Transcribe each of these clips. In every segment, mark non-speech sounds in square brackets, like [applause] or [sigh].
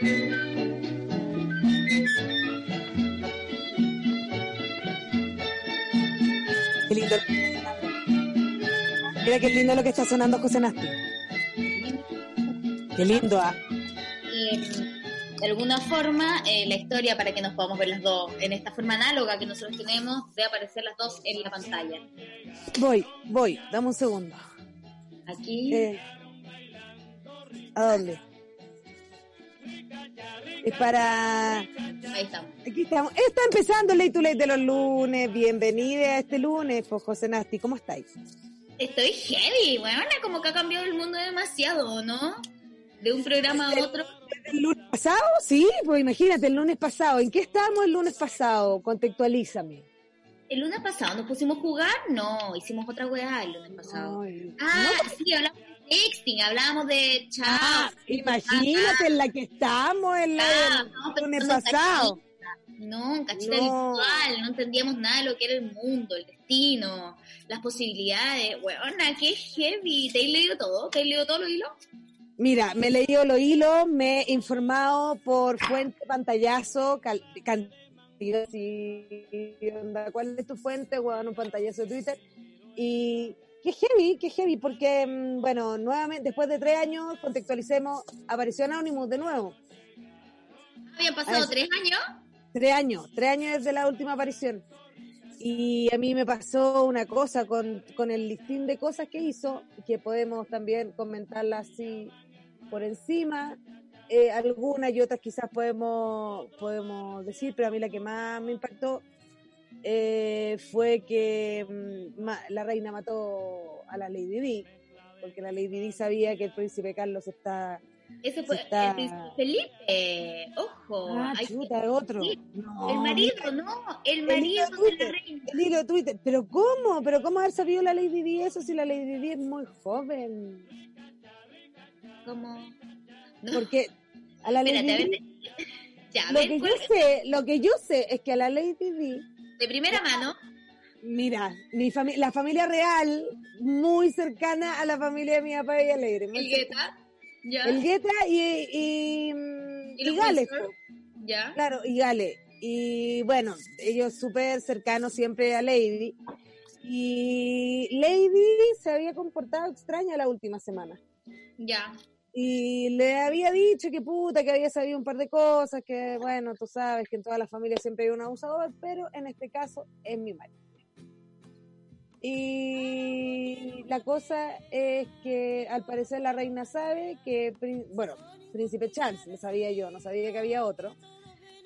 Qué lindo. Mira qué lindo lo que está sonando José Nasti. Qué lindo, ¿ah? Y de alguna forma, eh, la historia para que nos podamos ver las dos en esta forma análoga que nosotros tenemos de aparecer las dos en la pantalla. Voy, voy, dame un segundo. Aquí. Eh, ¿A dónde? Es para... Ahí estamos. Aquí estamos. Está empezando el Late to Late de los lunes. Bienvenida a este lunes, pues José Nasti. ¿Cómo estáis? Estoy heavy, bueno, como que ha cambiado el mundo demasiado, ¿no? De un programa a otro. ¿El lunes pasado? Sí, pues imagínate, el lunes pasado. ¿En qué estábamos el lunes pasado? Contextualízame. El lunes pasado nos pusimos a jugar, no, hicimos otra weá el lunes pasado. Ay, ah, no, sí, hablamos de texting, hablábamos de chat. Ah, imagínate en la que estamos en la Ah, del no, pero lunes no, pasado. Cachita No. virtual, no entendíamos nada de lo que era el mundo, el destino, las posibilidades. Weona, qué heavy. ¿Te has leído todo? ¿Te has leído todo lo hilo? Mira, me he leído los hilos, me he informado por fuente, pantallazo, cal- onda, ¿cuál es tu fuente? Bueno, un pantallazo de Twitter. Y qué heavy, qué heavy, porque, mm, bueno, nuevamente, después de tres años, contextualicemos, apareció Anonymous de nuevo. Habían pasado tres años. Tres años, tres años desde la última aparición. Y a mí me pasó una cosa con, con el listín de cosas que hizo, que podemos también comentarlas así por encima. Eh, algunas y otras quizás podemos, podemos decir, pero a mí la que más me impactó eh, fue que mm, ma- la reina mató a la Lady Di, porque la Lady Di sabía que el príncipe Carlos está... Ese fue está. el príncipe Felipe. Ojo. Ah, hay que- otro. No, el marido, no. El marido de la reina. el hilo Twitter. ¿Pero cómo? ¿Pero cómo haber sabido la Lady Di eso si la Lady Di es muy joven? Como. No. Porque a la Lady Espérate. Di, Ya, lo que yo ¿cuál- sé, lo que yo sé es que a la Lady Di, de primera mano. mira, mi fami- la familia real, muy cercana a la familia de mi papá y Alegre. El. Guetta. Ya. El Guetta y, y, Y y Gales, po. Ya. Claro, y Gale. Y bueno, ellos súper cercanos siempre a Lady. Y Lady se había comportado extraña la última semana. Ya. Y le había dicho que puta, que había sabido un par de cosas, que bueno, tú sabes que en todas las familias siempre hay un abusador, pero en este caso es mi marido. Y la cosa es que al parecer la reina sabe que, bueno, Príncipe Charles, lo sabía yo, no sabía que había otro.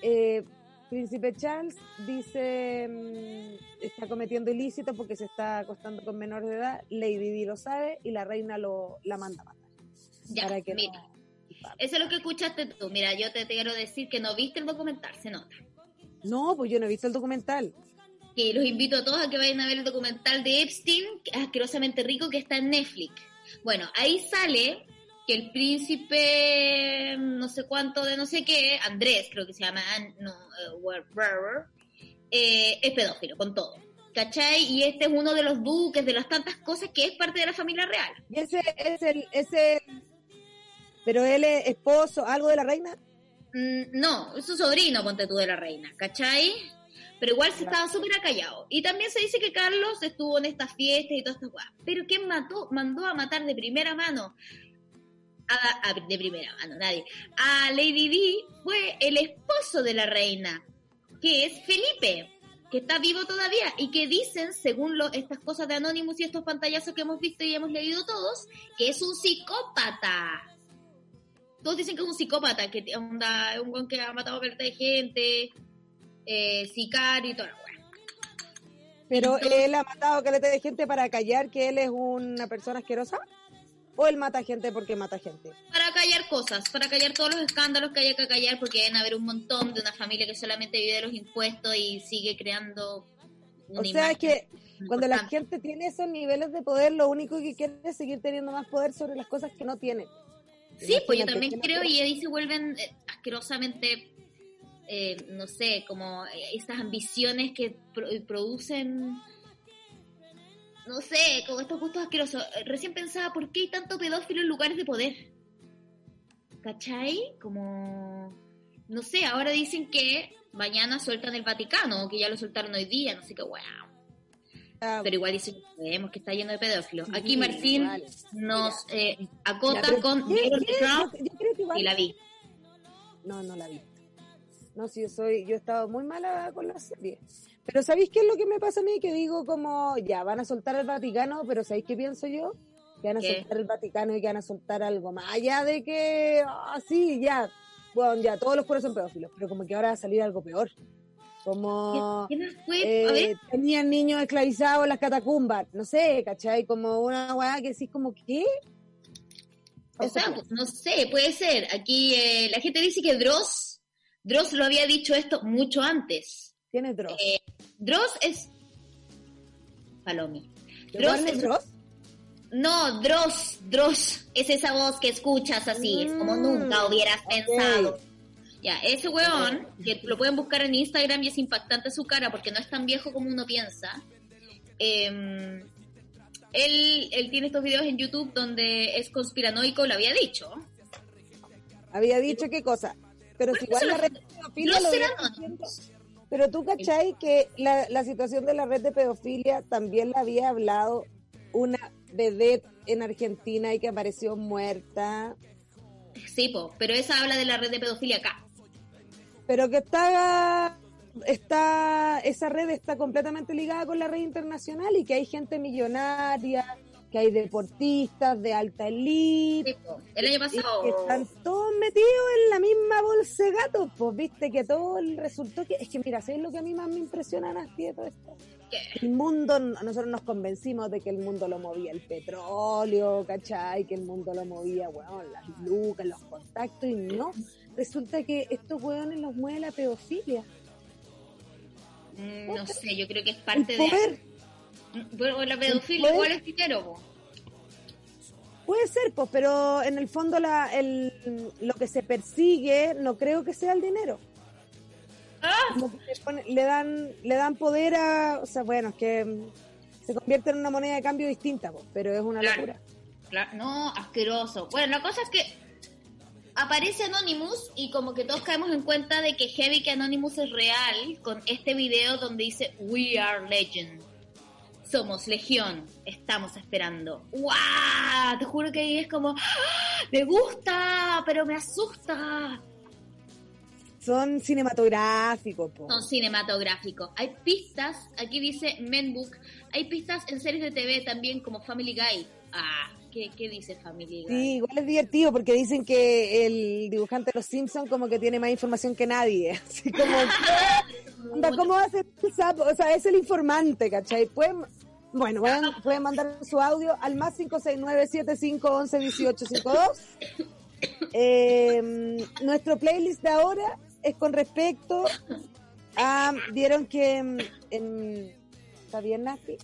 Eh, Príncipe Charles dice, mm, está cometiendo ilícitos porque se está acostando con menores de edad, Lady Di lo sabe y la reina lo, la manda a. Ya. para que Mira. no- Eso es lo que escuchaste tú. Mira, yo te quiero decir que no viste el documental, se nota. No, pues yo no he visto el documental. Que los invito a todos a que vayan a ver el documental de Epstein, asquerosamente rico, que está en Netflix. Bueno, ahí sale que el príncipe, no sé cuánto de no sé qué, Andrés creo que se llama, no, Wer- eh, es pedófilo, con todo. ¿Cachai? Y este es uno de los duques, de las tantas cosas que es parte de la familia real. Y ese es el, ese, pero él es esposo, algo de la reina. Mm, no, es su sobrino, ponte tú de la reina, ¿cachai? Pero igual se estaba súper acallado. Y también se dice que Carlos estuvo en estas fiestas y todas estas cosas. Pero ¿quién mató, mandó a matar de primera mano? A, a- de primera mano, nadie. A Lady Di fue el esposo de la reina, que es Felipe, que está vivo todavía y que dicen, según lo- estas cosas de Anonymous y estos pantallazos que hemos visto y hemos leído todos, que es un psicópata todos dicen que es un psicópata, que onda, es un weón que ha matado a de gente, eh, sicario y toda la weá. Pero Entonces- él ha matado caleta de gente para callar que él es una persona asquerosa. ¿O él mata gente porque mata gente? Para callar cosas, para callar todos los escándalos que haya que callar, porque deben haber un montón de una familia que solamente vive de los impuestos y sigue creando. Una O sea, que cuando la gente tiene esos niveles de poder, lo único que quiere es seguir teniendo más poder sobre las cosas que no tiene. Sí, pues yo también ¿qué creo y ahí se vuelven eh, asquerosamente, eh, no sé, como eh, estas ambiciones que pro- producen, no sé, como estos gustos asquerosos. Recién pensaba, ¿por qué hay tanto pedófilo en lugares de poder? ¿Cachai? Como, no sé, ahora dicen que mañana sueltan el Vaticano, o que ya lo soltaron hoy día, no sé qué, wow. Ah, Pero igual dicen que sabemos que está lleno de pedófilos. Aquí Martín igual. nos eh, ya, acota pero con. Thrones Yo, yo creo que igual- y la vi. No, no la vi. No, sí, yo soy, yo he estado muy mala con la serie. Pero ¿sabéis qué es lo que me pasa a mí? Que digo como, ya, van a soltar el Vaticano, pero ¿sabéis qué pienso yo? Que van a ¿Qué? soltar el Vaticano y que van a soltar algo más allá de que, ah, sí, ya, bueno, ya, todos los curas son pedófilos, pero como que ahora va a salir algo peor. Como ¿Qué más fue? a ver, eh, tenían niños esclavizados en las catacumbas, no sé, ¿cachai? Como una weá que decís como, ¿qué? o sea, no sé, puede ser. Aquí eh, la gente dice que Dross, Dross lo había dicho esto mucho antes. Tiene Dross. Eh, Dross es... Palomi. ¿De Dross es- Bros? No, Dross, Dross, es esa voz que escuchas así, es como Mm, nunca hubieras pensado. Ya, ese weón, que lo pueden buscar en Instagram y es impactante su cara porque no es tan viejo como uno piensa. eh, él, él tiene estos videos en YouTube donde es conspiranoico, lo había dicho. Había dicho qué cosa. Pero si igual la red de pedofilia lo. Pero tú cachai que la, la situación de la red de pedofilia también la había hablado una vedette en Argentina y que apareció muerta, Sí, po, pero esa habla de la red de pedofilia acá. Pero que está, está, esa red está completamente ligada con la red internacional y que hay gente millonaria, que hay deportistas de alta elite, Sí. El año pasado... que están todos metidos en la misma bolsa de gatos, pues viste que todo el resultó que, es que mira, ¿sabes lo que a mí más me impresiona, Nasti, de todo esto? ¿Qué? El mundo, nosotros nos convencimos de que el mundo lo movía el petróleo, ¿cachai? Que el mundo lo movía, weón, las lucas, los contactos, y no. Resulta que estos weones los mueve la pedofilia. Mm, No sé, yo creo que es parte de... poder, Pero la pedofilia poder- igual es dinero, po. puede ser, pues, pero en el fondo la, el, lo que se persigue no creo que sea el dinero. ¡Ah! le, pone- le dan le dan poder a o sea bueno es que mm, se convierte en una moneda de cambio distinta po, pero es una Claro. locura Claro, no, asqueroso. Bueno, la cosa es que aparece Anonymous y como que todos caemos en cuenta de que Heavy que Anonymous es real con este video donde dice We are Legend. Somos Legión, estamos esperando. ¡Wow! Te juro que ahí es como, ¡Ah! me gusta, pero me asusta. son cinematográficos po. Son cinematográficos. Hay pistas, aquí dice Menbook, hay pistas en series de TV también como Family Guy. Ah, ¿qué, qué dice Family Guy? sí igual es divertido porque dicen que el dibujante de los Simpsons como que tiene más información que nadie [laughs] así como [laughs] cómo hace el sapo? o sea es el informante ¿cachai? pueden bueno, pueden, pueden mandar su audio al más 569-7511-1852. Eh, nuestro playlist de ahora es con respecto a. Vieron que. en- ¿Está bien, Nati?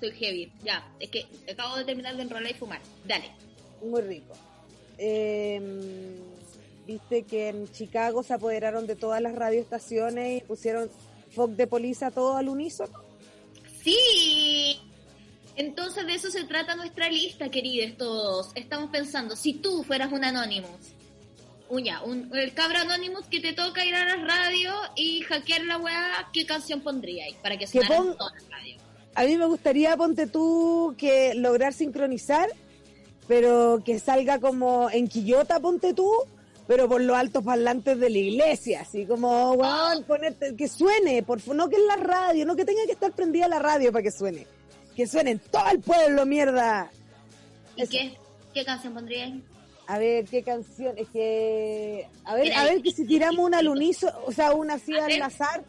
Soy heavy. Ya, es que acabo de terminar de enrolar y fumar. Dale. Muy rico. Eh, Viste que en Chicago se apoderaron de todas las radioestaciones y pusieron Fog de Police a todo al unísono. Sí. Entonces de eso se trata nuestra lista, queridos todos. Estamos pensando, si tú fueras un Anonymous, un, ya, un, el cabra Anonymous que te toca ir a la radio y hackear la weá, ¿qué canción pondríais para que sonara pon- en toda la radio? A mí me gustaría, ponte tú, que lograr sincronizar, pero que salga como en Quillota, ponte tú, pero por los altos parlantes de la iglesia, así como, weón, ponerte, que suene, por no que en la radio, no que tenga que estar prendida la radio para que suene, que suene en todo el pueblo, mierda. ¿Y Eso. qué, qué canción pondríais? A ver, qué canción, es que, a ver, a ver que si tiramos una al o sea, una así al azar,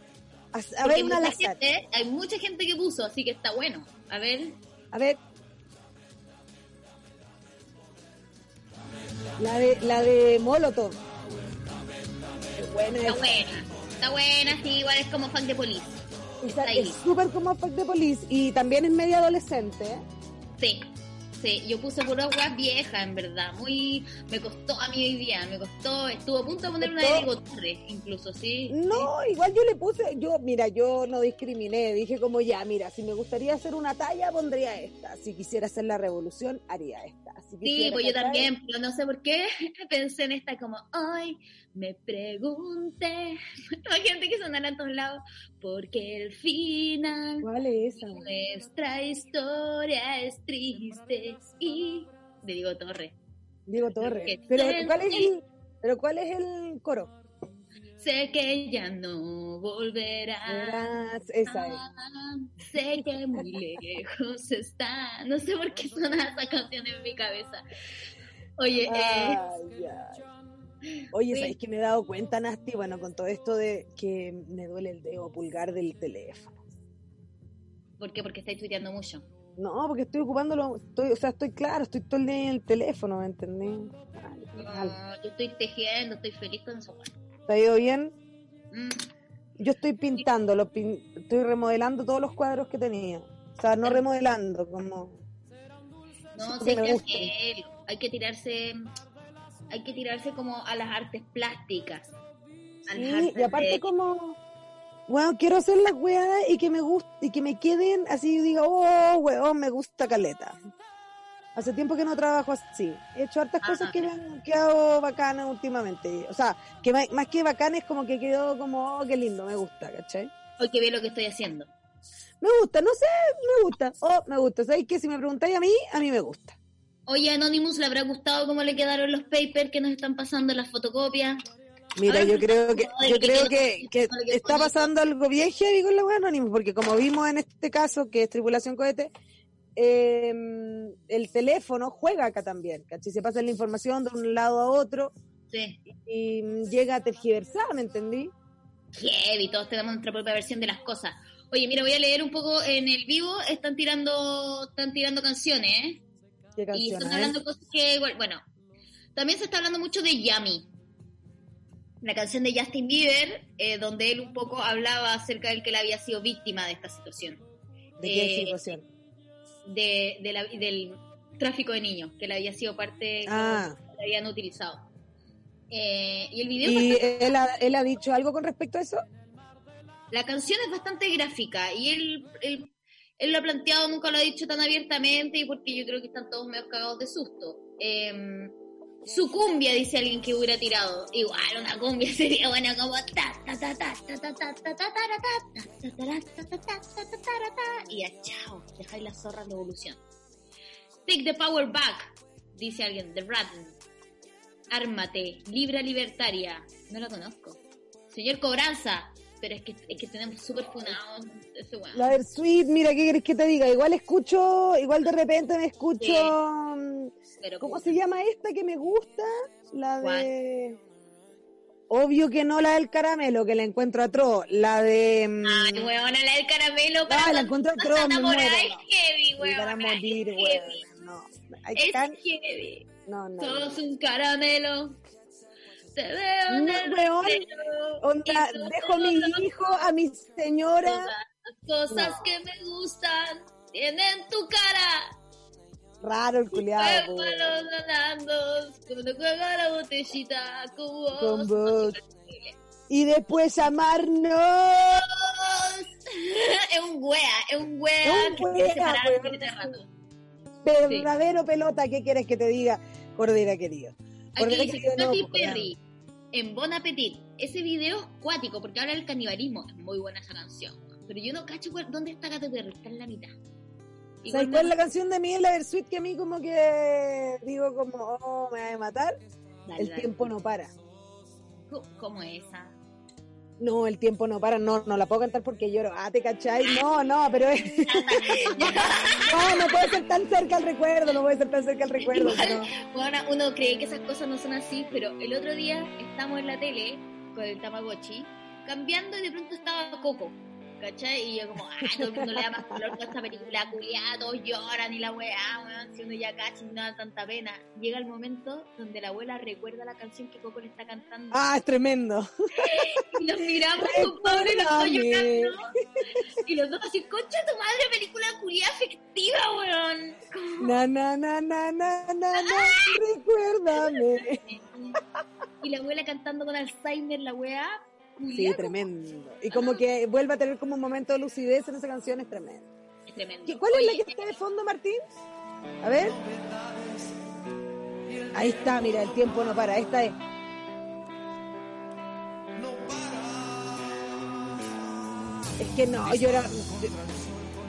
a, ver, hay una mucha gente, hay mucha gente que puso, así que está bueno. A ver, a ver. La de, la de Molotov. Es buena Está esa. buena. Está buena, sí, igual es como fan de Police. Está es súper como Fuck the Police y también es media adolescente. Sí, yo puse puras weas viejas, en verdad. Muy. Me costó a mí hoy día, me costó. Estuvo a punto de poner una de. Diego Torres, incluso, sí. No, igual yo le puse, yo, mira, yo no discriminé, dije como ya, mira, si me gustaría hacer una talla, pondría esta. Si quisiera hacer la revolución, haría esta. Si Sí, pues yo también, pero no sé por qué [laughs] pensé en esta como, hoy me pregunté, imagínate [laughs] que sonara a todos lados, porque el final ¿Cuál es esa? de nuestra historia es triste y de Diego Torres. Diego Torres. Pero ¿cuál es el, pero cuál es el coro? Sé que ya no volverá. Verás, esa es. Ah, Sé que muy lejos está. No sé por qué suena esa canción en mi cabeza. Oye, eh. Oye, Sí. ¿sabes que me he dado cuenta, Nasti? Bueno, con todo esto de que me duele el dedo pulgar del teléfono. ¿por qué? Porque estáis tuiteando mucho. No, porque estoy ocupándolo, estoy, o sea, estoy claro, estoy todo el día en el teléfono, ¿me entendés? No, yo estoy tejiendo, estoy feliz con eso. ¿Te ha ido bien? Mm, Yo estoy pintando, lo pin- estoy remodelando todos los cuadros que tenía. O sea, no remodelando, como... No, sé hacer. Hay que tirarse, hay que tirarse como a las artes plásticas. A las Sí, artes y aparte de- como... Bueno, quiero hacer las weas y que me guste, y que me queden así, yo diga, oh, weón, me gusta caleta. Hace tiempo que no trabajo así. He hecho hartas Ah, cosas que me han quedado bacanas últimamente. O sea, que más que bacanas, como que quedó como, oh, qué lindo, me gusta, ¿cachai? Hoy que ve lo que estoy haciendo. Me gusta, no sé, me gusta. Oh, me gusta. ¿Sabéis que si me preguntáis a mí, a mí me gusta. Oye, Anonymous, ¿le habrá gustado cómo le quedaron los papers que nos están pasando las fotocopias? Mira, yo creo que, yo creo que, está pasando algo bien heavy con la wea anónima, porque como vimos en este caso, que es tripulación cohete, eh, el teléfono juega acá también, ¿cachai? Se pasa la información de un lado a otro Sí. y llega a tergiversar, ¿me entendí? Heavy, todos tenemos nuestra propia versión de las cosas. Oye, mira, voy a leer un poco en el vivo, están tirando, están tirando canciones, ¿eh? ¿Qué Y están hablando cosas que, igual- bueno, también se está hablando mucho de Yami, la canción de Justin Bieber, eh, donde él un poco hablaba acerca del que él había sido víctima de esta situación, ¿De qué eh, situación? de, de la- del tráfico de niños, que él había sido parte, Ah. que habían utilizado. Eh, y el video ¿Y él ha, él ha dicho algo con respecto a eso? La canción es bastante gráfica y él, él, él lo ha planteado, nunca lo ha dicho tan abiertamente y porque yo creo que están todos medio cagados de susto. Eh, su cumbia, dice alguien que hubiera tirado. Igual una cumbia sería buena como y ya chao, dejáis la zorra en la evolución. Take the power back, dice alguien, The Ratten. Ármate, Libra Libertaria. No la conozco. Señor Cobranza, pero es que, es que tenemos súper funado ese weón. La del Sweet, mira, ¿qué querés que te diga? Igual escucho, igual de repente me escucho... Sí. mm, Pero ¿Cómo puta. se llama esta que me gusta? La de... Obvio que no la del caramelo, que la encuentro atroz. La de... mm, Ay, weón, la del caramelo. No, para la encuentro atroz, me muero, Es no. heavy, weón. llegar a morir, heavy. No, Es can- heavy. No, no. Un caramelo. Te veo en No, el weón. Onda, dejo a mi hijo, a mi señora. Las cosas No. que me gustan tienen tu cara. Raro el culiado, ganando, cuando juega la botellita con vos. Con vos. Y después amarnos. [laughs] es un wea, es un wea. Es un que wea, por este rato. Verdadero pelota, ¿qué quieres que te diga, Cordera querido? Aquí dice Katy. Perry en Bon Appetit. Ese video es cuático porque habla del canibalismo. Es muy buena esa canción. Pero yo no cacho cuál- dónde está Katy Perry. Está en la mitad. ¿Sabes cuál es la canción de Miguel Versuit que a mí como que digo como, oh, me va a matar? Dale, El dale. tiempo no para. ¿Cómo- ¿Cómo es esa? No, el tiempo no para, no, no la puedo cantar porque lloro. Ah, ¿te cachai? No, no, pero es... [laughs] no, no puede ser tan cerca el recuerdo, no puede ser tan cerca el recuerdo. Pero- Bueno, uno cree que esas cosas no son así, pero el otro día estamos en la tele con el Tamagotchi cambiando y de pronto estaba Coco. ¿Cachai? Y yo como, ah, todo el mundo le da más color con esta película, culiada, todos lloran y la weá, weón, si uno ya cacha y no da tanta pena. Llega el momento donde la abuela recuerda la canción que Coco le está cantando. Ah, es tremendo. [laughs] Y nos miramos, y los dos llorando. Y los dos así, concha tu madre, película culiada afectiva, weón. Na, na, na, na, na, na, na, recuérdame. Y la abuela cantando con Alzheimer, la weá. Sí, tremendo. Y como que vuelve a tener como un momento de lucidez en esa canción, es tremendo. Es tremendo. ¿Qué- ¿Cuál es la que está de fondo, Martín? A ver. Ahí está, mira, el tiempo no para. Esta es. Es que no, yo era.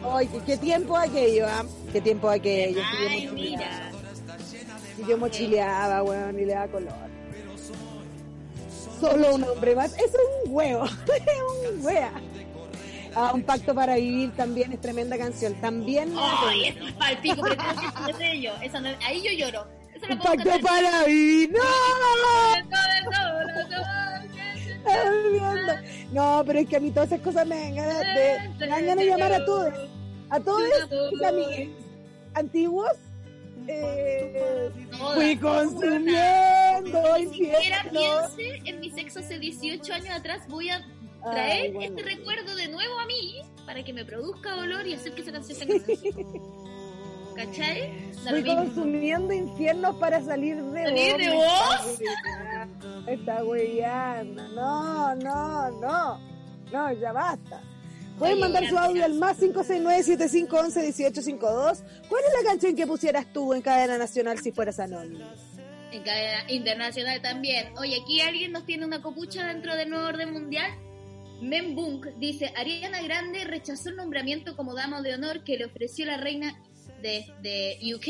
Ay, qué- tiempo aquello, ¿ah? Qué tiempo aquello. Ay, mira. Y yo mochileaba, weón, y le da color. Solo un hombre más. Eso es un huevo. [laughs] es un wea. Ah, un pacto para vivir también es tremenda canción. También. Ay, es palpico, pero creo que es ellos. Eso no- ahí yo lloro. Eso lo un pacto cantar. para vivir. ¡No! No, [laughs] No, pero es que a mí todas esas cosas me dan ganas de, me dan ganas de llamar a todos, a todos mis amigos antiguos. Eh, fui consumiendo Ni siquiera piense en mi sexo hace 18 años atrás. Voy a Ay, traer bueno. este recuerdo de nuevo a mí para que me produzca dolor y hacer que esa canción se. ¿Cachai? Mismo. consumiendo infiernos para salir de ¿Salir de vos. Está hueviana. No, no, no. No, ya basta. Pueden mandar su audio al más 569-7511-1852. ¿Cuál es la canción que pusieras tú en cadena nacional si fueras anónimo? En cadena internacional también. Oye, aquí alguien nos tiene una copucha dentro del nuevo orden mundial. Membunk dice, Ariana Grande rechazó el nombramiento como dama de honor que le ofreció la reina de, de UK,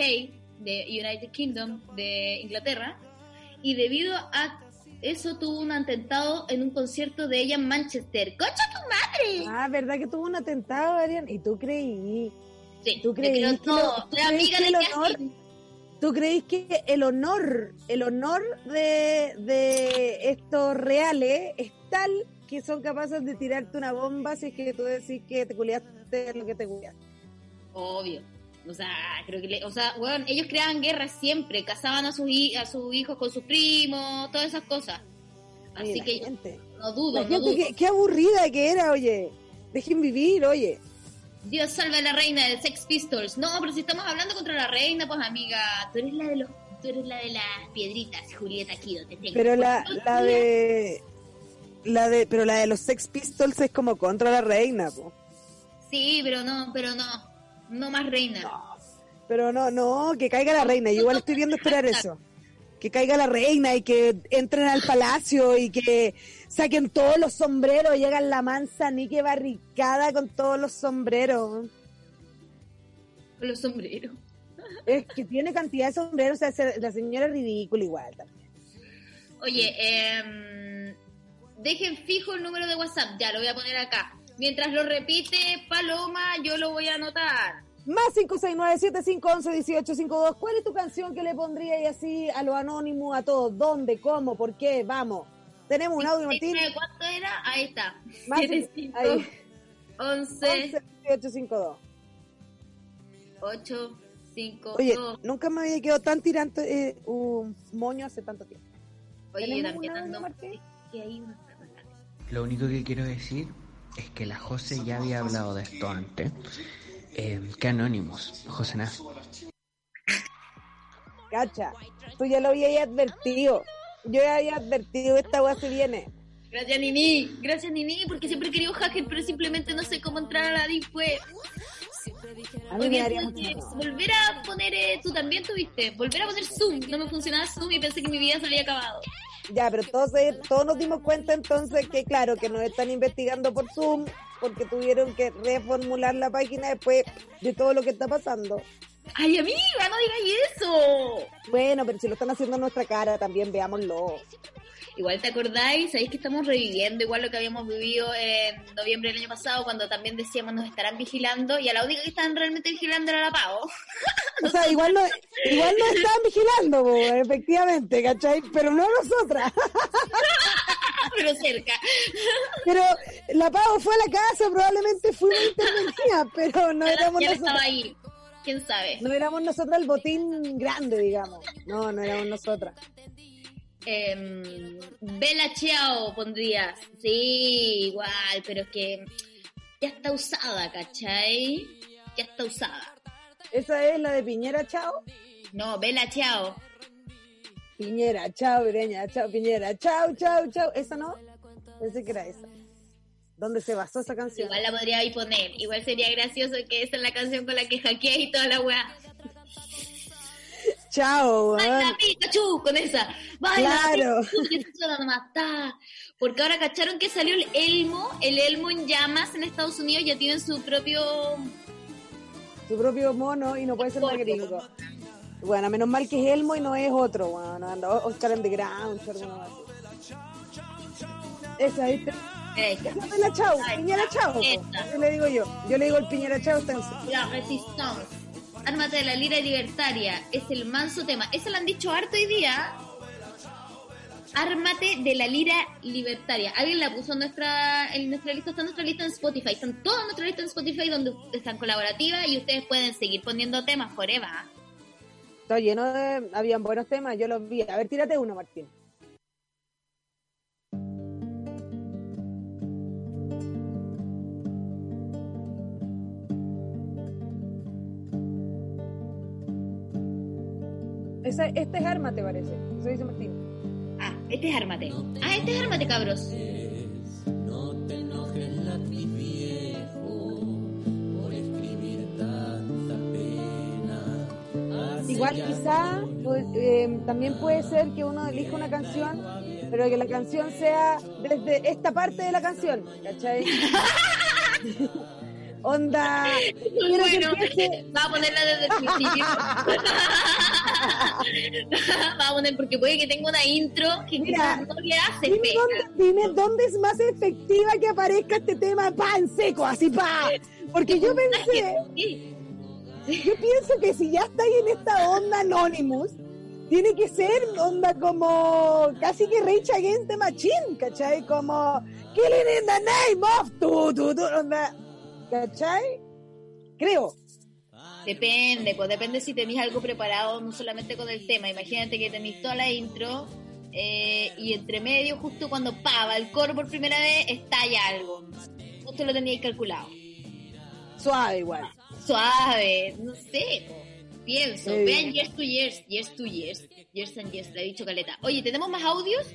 de United Kingdom, de Inglaterra, y debido a eso tuvo un atentado en un concierto de ella en Manchester. ¡Concha tu madre! Ah, ¿verdad que tuvo un atentado, Ariana? ¿Y tú creí? Sí, ¿tú creí que todo. lo- amiga que el honor- ¿Tú creéis que el honor, el honor de, de estos reales es tal que son capaces de tirarte una bomba si es que tú decís que te culiaste lo que te culiaste? Obvio. O sea, creo que, le- o sea, bueno, ellos creaban guerras siempre, casaban a sus, a sus hijos con sus primos, todas esas cosas. Así Oye, que gente, no dudo, la no gente dudo. que, qué aburrida que era, oye. Dejen vivir, oye. Dios salva a la reina de Sex Pistols. No, pero si estamos hablando contra la reina, pues amiga, tú eres la de los, tú eres la de las piedritas, Julieta Kido, te tengo. Pero la, la de... La de, pero la de los Sex Pistols es como contra la reina, po. Sí, pero no, pero no, no más reina. Pero no, no, que caiga la reina. Yo igual estoy viendo esperar eso. Que caiga la reina y que entren al palacio y que saquen todos los sombreros. Llegan la mansa barricada con todos los sombreros. Con los sombreros. Es que tiene cantidad de sombreros. O sea, se- la señora es ridícula igual también. Oye, eh, dejen fijo el número de WhatsApp, ya lo voy a poner acá. Mientras lo repite Paloma, yo lo voy a anotar. Más 569-7511-1852. ¿Cuál es tu canción que le pondría y así a lo anónimo a todos? ¿Dónde? ¿Cómo? ¿Por qué? Vamos. Tenemos un audio, Martín. ¿Cuánto era? Ahí está. Más Siete, cinco- cinco, ahí. once, 11 1852. ocho, cinco, Oye, dos. nunca me había quedado tan tirante eh, un moño hace tanto tiempo. Oye, yo ¿tenemos también un audio, ando. Martín? que acá. Lo único que quiero decir es que la José ya había hablado de esto antes. Eh, que Anonymous, José Naz. Cacha, tú ya lo habías advertido. Yo ya había advertido, esta weá se viene. Gracias, Nini. Gracias, Nini, porque siempre he querido hacker, pero simplemente no sé cómo entrar a la Deep Web. A mí me daría mucho que volver a poner, eh, tú también tuviste, volver a poner Zoom. No me funcionaba Zoom y pensé que mi vida se había acabado. Ya, pero todos, eh, todos nos dimos cuenta entonces que, claro, que nos están investigando por Zoom porque tuvieron que reformular la página después de todo lo que está pasando. Ay, amiga, no digas eso. Bueno, pero si lo están haciendo en nuestra cara, también veámoslo. Igual te acordáis, sabéis que estamos reviviendo igual lo que habíamos vivido en noviembre del año pasado cuando también decíamos nos estarán vigilando y a la única que estaban realmente vigilando era la Pavo. [laughs] O sea, igual no, igual nos estaban vigilando, po, efectivamente, ¿cachai? Pero no nosotras. [laughs] pero cerca. Pero la Pau fue a la casa, probablemente fue una intervención, pero no éramos ¿Quién nosotros. estaba ahí? ¿Quién sabe? No éramos nosotros el botín grande, digamos. No, no éramos nosotras. Eh, Bella Chiao pondrías. Sí, igual, pero es que ya está usada, ¿cachai? Ya está usada. Esa es la de Piñera, chao. No, Bella Chiao. Piñera, chao, Pireña, chao, Piñera, chao, chao, chao. ¿Esa no? Pensé que era esa. ¿Dónde se basó esa canción? Igual la podría ahí poner. Igual sería gracioso que esa es la canción con la que hackeé y toda la weá. Chao, ¡Baila. Pikachu! Con esa. ¡Baila Claro. Pikachu! Porque ahora cacharon que salió el Elmo, el Elmo en llamas en Estados Unidos, ya tienen su propio... Su propio mono y no puede ser más gringo. Bueno, menos mal que es Elmo y no es otro, bueno, anda Oscar and the Ground. Esa, ¿viste? Esa es la chao, Piñera chao. Yo le digo yo. Yo le digo el Piñera chao está en La Resistance. Ármate de la lira libertaria. Es el manso tema. Esa lo han dicho harto hoy día. Ármate de la lira libertaria. Alguien la puso en nuestra, en nuestra lista. Está en nuestra lista en Spotify. Están todas nuestra lista en Spotify donde están colaborativas y ustedes pueden seguir poniendo temas forever. Está lleno de... Habían buenos temas, yo los vi. A ver, tírate uno, Martín. Esa, este es arma, te parece. Eso dice Martín. Ah, este es Ármate. Ah, este es Ármate, cabros. Igual quizá pues, eh, también puede ser que uno elija una canción, pero que la canción sea desde esta parte de la canción, ¿cachai? [laughs] Onda, quiero que Bueno, empiece- va a ponerla desde el principio. [laughs] va a poner, porque puede que tenga una intro que Mira, no le hace dime dónde, dime dónde es más efectiva que aparezca este tema pa en seco, así pa. Porque yo [laughs] pensé, Sí. yo pienso que si ya estáis en esta onda Anonymous, tiene que ser onda como casi que Rage Against the Machine, ¿cachai? Como Killing in the name of tu, tu, tu, onda, ¿cachai? Creo. Depende, pues depende si tenéis algo preparado, no solamente con el tema. Imagínate que tenéis toda la intro eh, y entre medio, justo cuando pava el coro por primera vez, estalla algo. Justo lo teníais calculado. Suave igual. Suave, no sé, po. pienso. Sí. Vean Years to Years, Years to Years, Years and Years, le he dicho caleta. Oye, ¿tenemos más audios?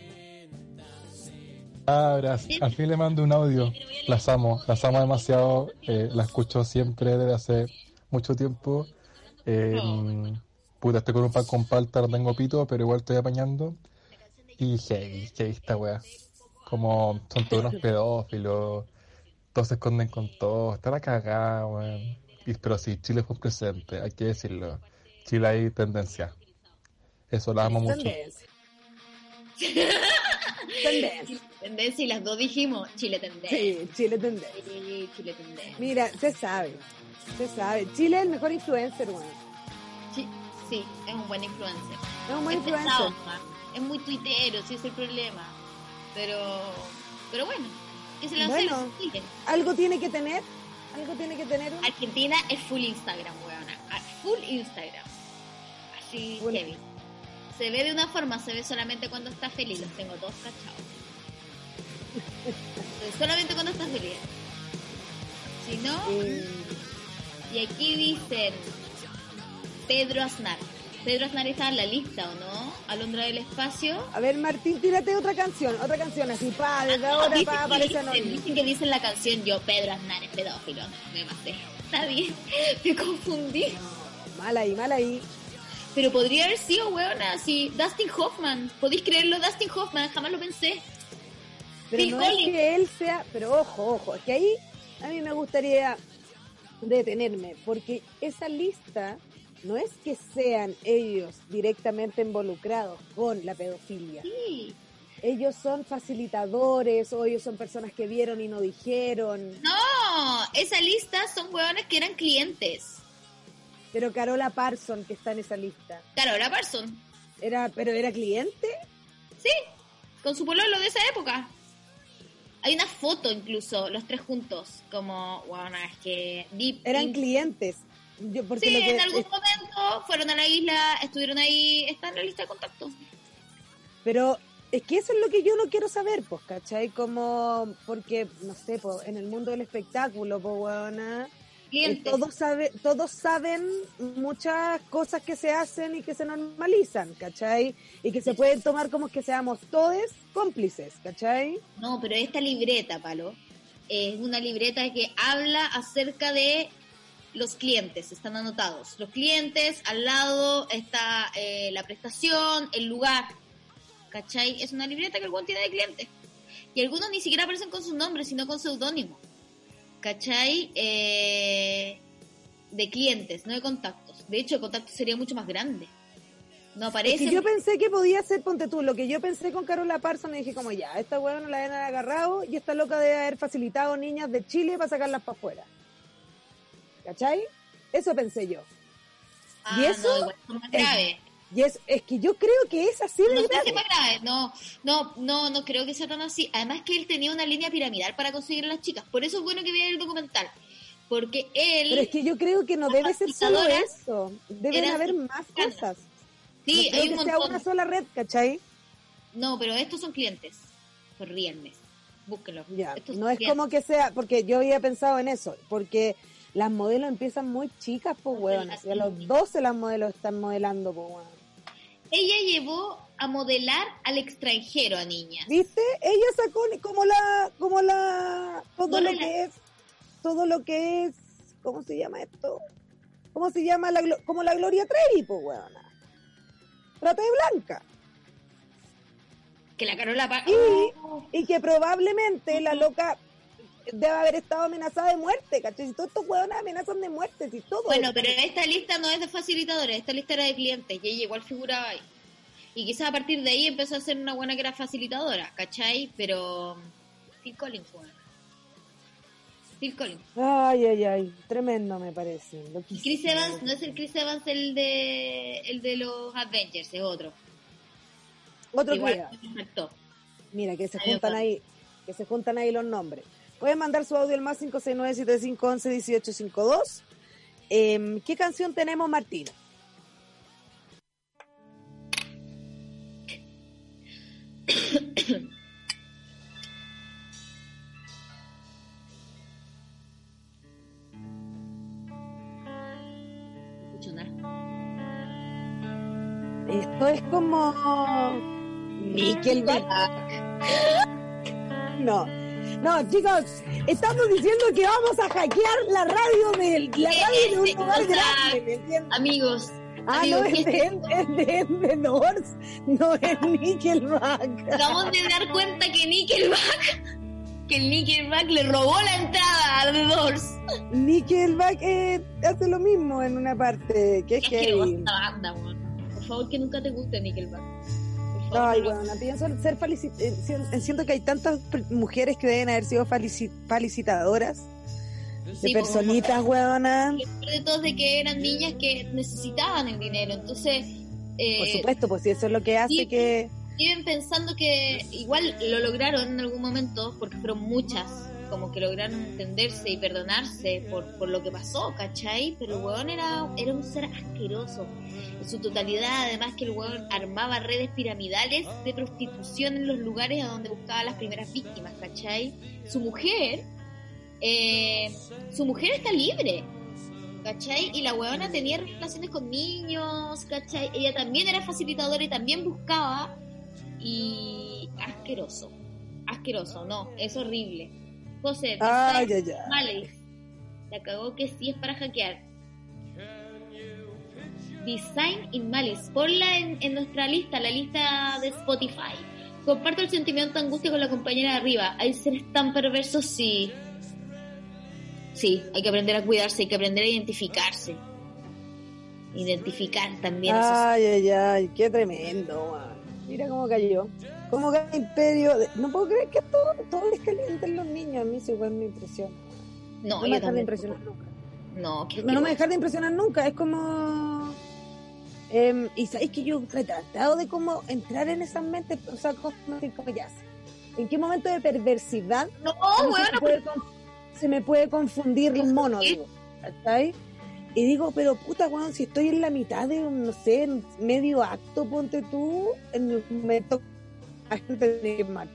Cabras, al fin le mando un audio. Las amo, las amo demasiado. eh, la escucho siempre desde hace mucho tiempo. Eh, Puta, estoy con un pan con palta, no tengo pito, pero igual estoy apañando. Y heavy, heavy esta wea. Como son todos unos pedófilos, todos se esconden con todo, está la cagada, weón. Pero sí, Chile fue un presente, hay que decirlo. Chile hay tendencia. Eso la amo mucho. [laughs] Tendencia. Tendencia. Y las dos dijimos Chile tendencia. Sí, Chile tendencia. Sí, Chile tendencia. Mira, se sabe. Se sabe. Chile es el mejor influencer, weón. Sí, sí, es un buen influencer. Es un buen es influencer. es muy tuitero, sí es el problema. Pero, pero bueno. Bueno. Algo tiene que tener. Algo tiene que tener. Argentina es full Instagram, weona. Ah, Full Instagram. Así Full. heavy. Se ve de una forma, se ve solamente cuando está feliz. Los tengo todos cachados. Solamente cuando está feliz. Si no, Eh, y aquí dicen Pedro Aznar. Pedro Aznar está en la lista, ¿o no? Alondra del Espacio. a ver, Martín, tírate otra canción. Otra canción así, pa, desde Ah, ahora dicen, pa, que aparece dicen, dicen que dicen la canción yo, Pedro Aznar es pedófilo. No, me maté. Está bien, [laughs] me confundí. Mal ahí, mal ahí. Pero podría haber sido, weona, si Dustin Hoffman. ¿Podéis creerlo? Dustin Hoffman, jamás lo pensé. Pero Phil no es que él sea, pero ojo, ojo, es que ahí a mí me gustaría detenerme, porque esa lista no es que sean ellos directamente involucrados con la pedofilia. Sí. Ellos son facilitadores o ellos son personas que vieron y no dijeron. No, esa lista son weones que eran clientes. Pero Carola Parson, que está en esa lista, Carola Parson. era, pero era cliente. Sí, con su pololo de esa época. Hay una foto incluso, los tres juntos, como, bueno, es que... Deep Eran in- clientes. Yo, porque Sí, que- en algún momento fueron a la isla, estuvieron ahí, están en la lista de contacto. Pero es que eso es lo que yo no quiero saber, pues, ¿cachai? Como, porque, no sé, pues, en el mundo del espectáculo, pues, eh, Clientes. todos, sabe, todos saben muchas cosas que se hacen y que se normalizan, ¿cachai? Y que se pueden tomar como que seamos todos cómplices, ¿cachai? No, pero esta libreta, Palo, es una libreta que habla acerca de los clientes, están anotados. Los clientes, al lado está eh, la prestación, el lugar. ¿Cachai? Es una libreta que el tiene de clientes. Y algunos ni siquiera aparecen con su nombre, sino con seudónimo. ¿Cachai? Eh, de clientes, no de contactos. De hecho, el contacto sería mucho más grande. No Es aparece. que yo pensé que podía ser, ponte tú, lo que yo pensé con Carola Parsons, dije como ya, esta hueá no la deben haber agarrado y esta loca debe haber facilitado niñas de Chile para sacarlas para afuera. ¿Cachai? Eso pensé yo. Ah, ¿Y eso? No, igual graves. Y es, es que yo creo que es así de No grave. no, no, no, no creo que sea tan así. Además que él tenía una línea piramidal para conseguir a las chicas. Por eso es bueno que vean el documental. Porque él, Pero es que yo creo que no debe ser solo eso. Deben haber más mexicanas. cosas. sí, no creo hay un que sea montón. una sola red, ¿cachai? No, pero estos son clientes. Por Rielmes. Búsquenlo. Ya, Estos no es clientes. como que sea, porque yo había pensado en eso, porque las modelos empiezan muy chicas, pues, weón. Y a los 12 las modelos están modelando, pues, weón. Ella llevó a modelar al extranjero a niñas. ¿Viste? Ella sacó como la, como la, todo lo la- que es, todo lo que es, ¿cómo se llama esto? ¿Cómo se llama la, como la Gloria Trevi, pues, weona? Trata de blanca. Que la Carola Y, y que probablemente la loca debe haber estado amenazada de muerte, ¿cachai? Si todos estos huevones amenazan de muerte, si todo. Bueno, pero esta lista no es de facilitadores, esta lista era de clientes y ella igual figuraba ahí. Y quizás a partir de ahí empezó a ser una buena que era facilitadora, ¿cachai? Pero Phil Collins, bueno. Phil Collins. Ay, ay, ay, tremendo me parece. Loquísimo. Chris Evans, no es el Chris Evans el de el de los Avengers, es otro. Otro igual. Mira, que se juntan ahí, que se juntan ahí los nombres. Pueden mandar su audio al más 569-7511-1852. Eh, ¿Qué canción tenemos, nada. Esto es como Nickelback. No, no, chicos, estamos diciendo que vamos a hackear la radio de la radio de un Sí, lugar grande, ¿me entiendes? Amigos, Ah, no, es ¿qué- de, es de, es de Doors, no es [laughs] Nickelback. acabamos de dar cuenta que Nickelback, que el Nickelback le robó la entrada a The Doors. Nickelback eh, hace lo mismo en una parte, que es asquerosa que... banda, weón. Por favor, que nunca te guste Nickelback. Ay, no. bueno, pienso ser siento que hay tantas mujeres que deben haber sido felici- felicitadoras, de Sí, pues, personitas, peor de todo es de que eran niñas que necesitaban el dinero, entonces eh, Por supuesto, pues si eso es lo que hace sí. que... siguen pensando que igual lo lograron en algún momento, porque fueron muchas, como que lograron entenderse y perdonarse por, por lo que pasó, ¿cachai? Pero el weón era, era un ser asqueroso en su totalidad, además que el weón armaba redes piramidales de prostitución en los lugares a donde buscaba las primeras víctimas, ¿cachai? Su mujer, eh, su mujer está libre, ¿cachai? Y la weona tenía relaciones con niños, ¿cachai? Ella también era facilitadora y también buscaba y asqueroso, asqueroso, no, es horrible. José, Ay, Design ay, ay. Malice, la cagó que sí es para hackear. Design in Malice, ponla en, en nuestra lista, la lista de Spotify. Comparto el sentimiento de angustia con la compañera de arriba. Hay seres tan perversos, sí. Sí, hay que aprender a cuidarse, hay que aprender a identificarse. Identificar también esos Ay, ay, ay, qué tremendo, weón. Mira cómo cayó. Cómo cae el imperio. de- No puedo creer que todo, todo les calienta en los niños. A mí eso igual me impresiona. No, No me dejar de impresionar nunca. No, No, no me dejar de impresionar nunca. Es como. em, y sabéis que yo he tratado de como entrar en esas mentes, o sea, decir como ya. ¿En qué momento de perversidad No, a se, me puede, con- se me puede confundir el mono? Digo, ¿cachai? Y digo, pero puta, weón, si estoy en la mitad de, no sé, medio acto, ponte tú, en el momento la gente tiene que, mar-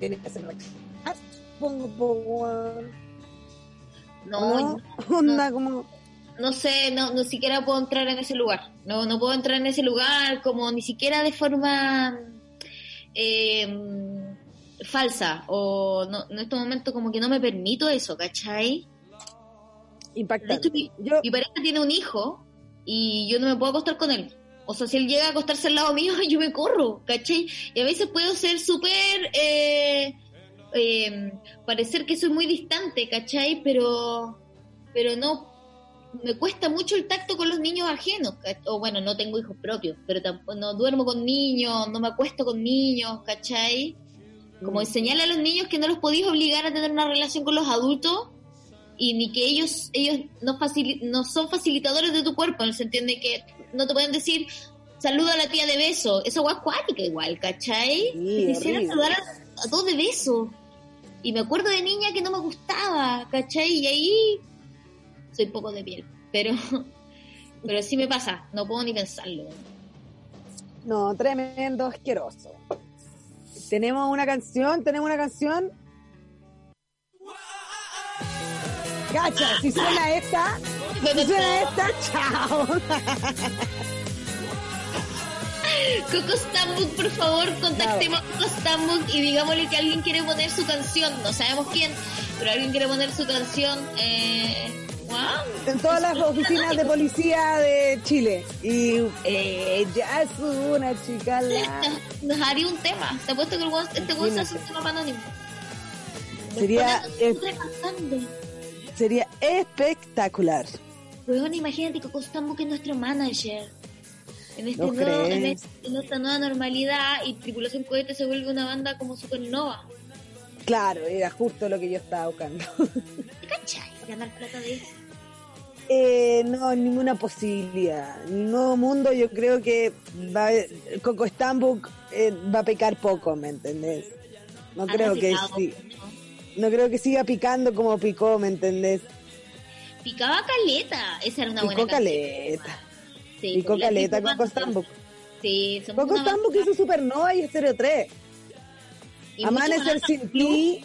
tiene que hacer reaccionar, pongo, po, weón. no, ¿No? [laughs] Onda como... no sé, no, no siquiera puedo entrar en ese lugar. No, no puedo entrar en ese lugar como ni siquiera de forma eh, falsa. O no, en este momento como que no me permito eso, ¿cachai? De impactante. hecho, mi, Yo, mi pareja tiene un hijo y yo no me puedo acostar con él. O sea, si él llega a acostarse al lado mío, [laughs] yo me corro, ¿cachai? Y a veces puedo ser súper... Eh, eh, parecer que soy muy distante, ¿cachai? Pero, pero no... Me cuesta mucho el tacto con los niños ajenos. ¿cach- O bueno, no tengo hijos propios, pero tampoco no duermo con niños, no me acuesto con niños, ¿cachai? Como Mm. enseñarle a los niños que no los podéis obligar a tener una relación con los adultos y ni que ellos ellos no facili- no son facilitadores de tu cuerpo, en el sentido de que no te pueden decir saluda a la tía de beso, esa hueá acuática igual, ¿cachai? Sí, saludar a, a todos de beso. Y me acuerdo de niña que no me gustaba, ¿cachai? Y ahí soy poco de piel, pero [laughs] pero sí me pasa, no puedo ni pensarlo. No, tremendo, asqueroso. Tenemos una canción, tenemos una canción. Gacha, si suena esta, si suena esta, chao. Coco Stambuk, por favor, contactemos a Coco Stambuk y digámosle que alguien quiere poner su canción. No sabemos quién, pero alguien quiere poner su canción. Eh, wow. En todas las oficinas de policía de Chile. Y eh, ya es una chica. [laughs] Nos haría un tema. Te apuesto que el este weón se hace un tema anónimo. Sería, eh. Sería espectacular. Weón, imagínate que Coco Stambuk es nuestro manager. En, este ¿No nuevo- en, este- en esta nueva normalidad y Tripulación Cohete se vuelve una banda como supernova. Claro, era justo lo que yo estaba buscando. [laughs] ¿Te cachai? Ganar plata de eso. Eh, no, ninguna posibilidad. El nuevo mundo yo creo que va, Coco Stambuk eh, va a pecar poco, ¿me entendés? No creo que sí, ¿no? No creo que siga picando como picó, ¿me entendés? Picaba caleta. Esa era una Picó buena canción. caleta, Sí, picó caleta Coco. Stambuk. Sí, Coco banda. hizo Supernova y Estéreo 3. Y Amanecer sin ti,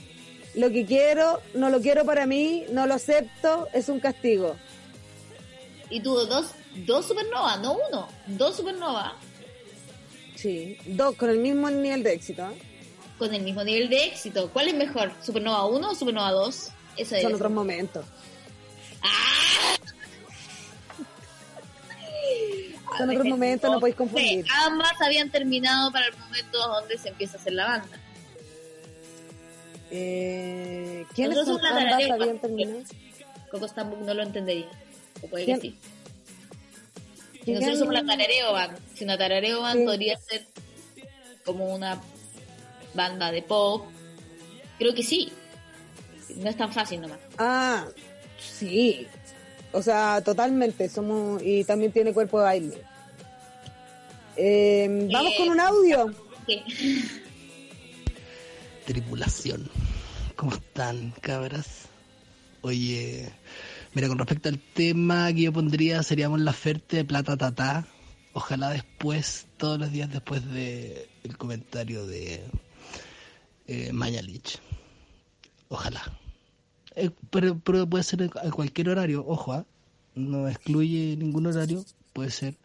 lo que quiero, no lo quiero para mí, no lo acepto, es un castigo. Y tuvo dos, dos supernovas, no uno, dos supernovas Sí, dos con el mismo nivel de éxito. ¿eh? Con el mismo nivel de éxito. ¿Cuál es mejor? ¿Supernova 1 o Supernova 2? Eso es. Son otros momentos. ¡Ah! Son otros [laughs] momentos, no podéis confundir. Sí, ambas habían terminado para el momento donde se empieza a hacer la banda. Eh, ¿Quiénes son ambas habían terminado? Coco Stambuk no lo entendería. O puede ¿Quién? que sí. ¿Quién nosotros somos la Tarareo Band. Si una Tarareo Band Sí. podría ser como una banda de pop, creo que sí. No es tan fácil nomás. Ah, sí. O sea, totalmente. Somos y también tiene cuerpo de baile. Eh, Vamos Eh, con un audio. ¿Qué? tripulación. ¿Cómo están, cabras? Oye, mira, con respecto al tema que yo pondría, seríamos la Ferte de Plata Tatá. Ojalá después, todos los días después de el comentario de eh, Mañalich. Ojalá. Eh, pero, pero puede ser a cualquier horario, ojo, ¿ah? no excluye ningún horario, puede ser,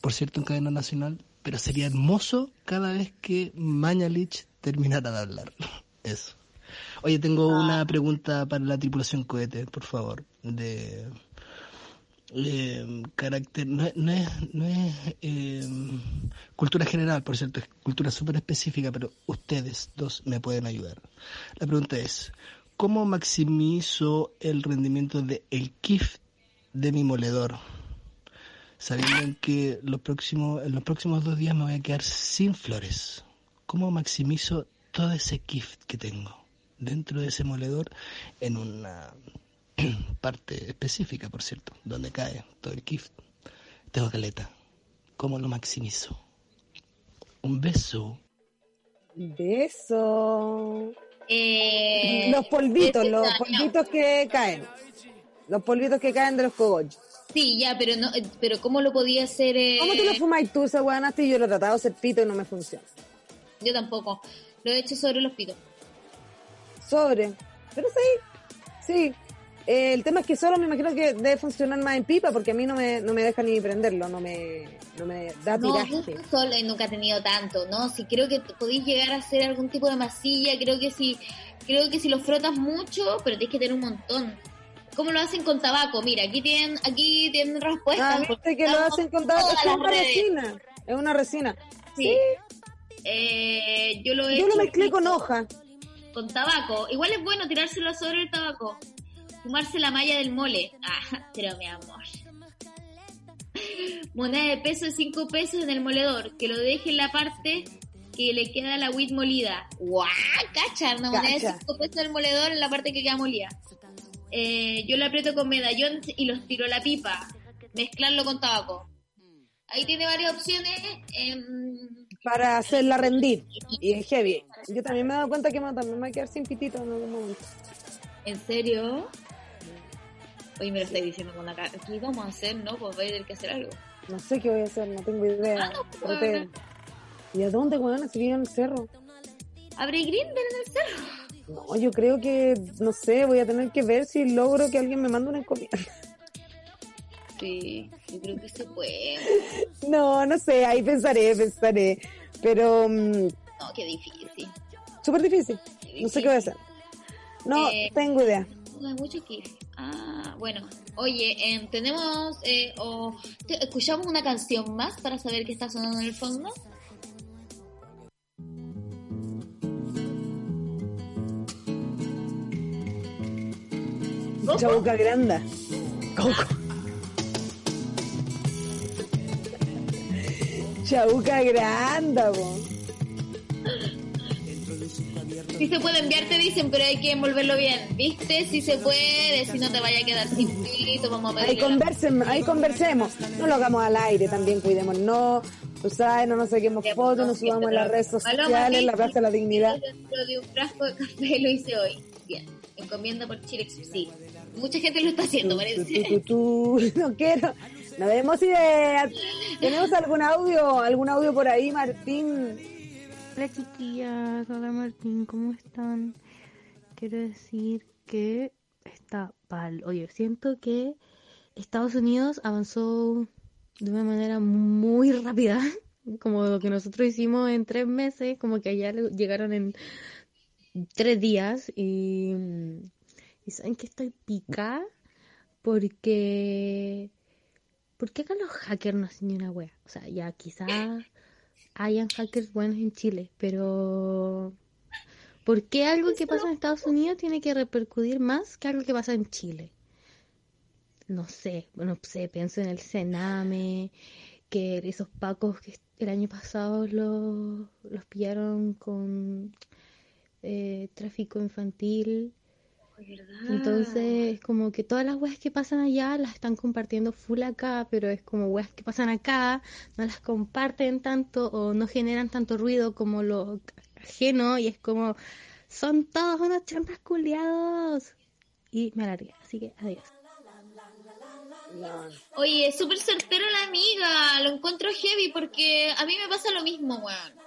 por cierto, en cadena nacional, pero sería hermoso cada vez que Mañalich terminara de hablar. [laughs] Eso. Oye, tengo una pregunta para la tripulación cohete, por favor, de eh, carácter, no, no es, no es eh, cultura general, por cierto, es cultura súper específica, pero ustedes dos me pueden ayudar. La pregunta es, ¿cómo maximizo el rendimiento de el KIF de mi moledor? Sabiendo que los próximos, en los próximos dos días me voy a quedar sin flores. ¿Cómo maximizo todo ese KIF que tengo dentro de ese moledor en una [clears throat] parte específica, por cierto, donde cae todo el KIF? Tengo caleta. ¿Cómo lo maximizo? Un beso. Beso. Eh, los polvitos, los polvitos que caen. Los polvitos que caen de los cogollos. Sí, ya, pero no, eh, pero ¿cómo lo podía hacer? eh, ¿Cómo te lo fumáis tú, esa weá nasty? Yo lo he tratado de hacer pito y no me funciona. Yo tampoco. Lo he hecho sobre los pitos. Sobre. Pero sí, sí. Eh, el tema es que solo me imagino que debe funcionar más en pipa porque a mí no me, no me deja ni prenderlo, no me, no me da No, tiraje. yo solo nunca he tenido tanto, ¿no? Si creo que podéis llegar a hacer algún tipo de masilla, creo que si, creo que si lo frotas mucho, pero tienes que tener un montón. ¿Cómo lo hacen con tabaco? Mira, aquí tienen, aquí tienen respuestas. Ah, viste que lo hacen con tabaco. Es una redes. resina. Es una resina. Sí. Eh, yo lo he Yo lo mezclé con con- hoja. Con tabaco. Igual es bueno tirárselo sobre el tabaco. Fumarse la malla del mole. Ah, pero mi amor. Moneda de peso de 5 pesos en el moledor. Que lo deje en la parte que le queda la wheat molida. ¡Guau! Cacha, una moneda de Cacha. 5 pesos en el moledor en la parte que queda molida. Eh, yo lo aprieto con medallón y los tiro a la pipa. Mezclarlo con tabaco. Ahí tiene varias opciones. em, para hacerla rendir. Y es heavy. Yo también me he dado cuenta que me, también me voy a quedar sin pitito en algún momento. ¿En serio? Oye, me lo estáis diciendo con la cara. ¿Qué vamos a hacer, no? Pues voy a tener que hacer algo. No sé qué voy a hacer, no tengo idea. Ah, no, Traté- ¿Y a dónde, weón? Si vivo en el cerro. ¿Abre Grindr en el cerro? No, yo creo que, no sé, voy a tener que ver si logro que alguien me mande una encomienda. Sí, yo creo que se puede. [laughs] No, no sé, ahí pensaré, pensaré. Pero, mm, No, qué difícil. súper difícil. No sé qué voy a hacer. No Eh, tengo idea. No hay mucho que Ah, bueno. Oye, em, tenemos... Eh, o- te- ¿Escuchamos una canción más para saber qué está sonando en el fondo? Chabuca granda. Coco. Chabuca granda, po. Si se puede enviar, te dicen, pero hay que envolverlo bien. ¿Viste? Si se puede, si no te vaya a quedar sin pito, vamos a Ahí, conversen, ahí conversemos. No lo hagamos al aire, también cuidemos. No, tú sabes, no nos saquemos fotos, no subamos en las redes sociales, en la Plaza de la Dignidad. Dentro de un frasco de café lo hice hoy. Bien. Encomienda por Chile. Sí. Mucha gente lo está haciendo, parece. tú. [laughs] No quiero. No demos ideas. [laughs] ¿Tenemos algún audio? ¿Algún audio por ahí, Martín? Hola chiquillas, hola Martín, ¿cómo están? Quiero decir que está pal. Oye, siento que Estados Unidos avanzó de una manera muy rápida, [laughs] como lo que nosotros hicimos en tres meses, como que allá le- llegaron en tres días y, saben que estoy picada porque porque acá los hackers no hacen ni una wea. O sea, ya quizás hayan hackers buenos en Chile, pero ¿por qué algo que pasa en Estados Unidos tiene que repercutir más que algo que pasa en Chile? No sé, no sé, pienso en el Sename, que esos pacos que el año pasado los, los pillaron con eh, tráfico infantil. Entonces, como que todas las weas que pasan allá las están compartiendo full acá, pero es como weas que pasan acá, no las comparten tanto o no generan tanto ruido como lo ajeno y es como, son todos unos chambras culiados. Y me alargué, así que adiós. Oye, es súper certero la amiga, lo encuentro heavy porque a mí me pasa lo mismo, weón.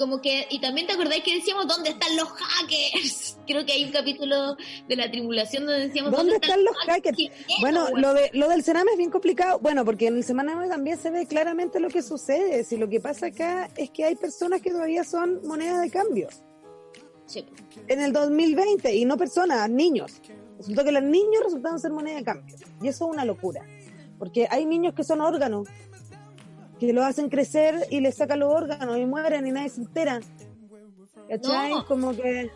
Como que, y también te acordáis que decíamos, ¿dónde están los hackers? [laughs] Creo que hay un capítulo de la tribulación donde decíamos, ¿Dónde están los hackers? Bueno, lo, de, lo del Sename es bien complicado. Bueno, porque en el Sename también se ve claramente lo que sucede. Si lo que pasa acá es que hay personas que todavía son monedas de cambio. Sí. En el 2020, y no personas, niños. Resultó que los niños resultaron ser moneda de cambio. Y eso es una locura. Porque hay niños que son órganos, que lo hacen crecer y les sacan los órganos y mueren y nadie se entera. ¿Cachai? No. Como que...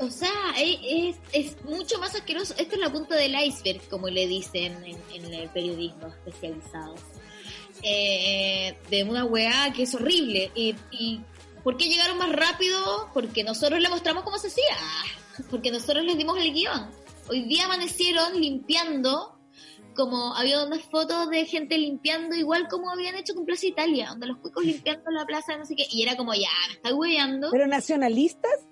O sea, es, es, mucho más asqueroso. Esto es la punta del iceberg, como le dicen en, en el periodismo especializado. Eh, de una weá que es horrible. Y, y ¿por qué llegaron más rápido? Porque nosotros le mostramos cómo se hacía. Porque nosotros les dimos el guion. Hoy día amanecieron limpiando como había unas fotos de gente limpiando igual como habían hecho con Plaza Italia, donde los cuicos limpiando la plaza, no sé qué, y era como ya, me está hueveando. ¿Pero nacionalistas?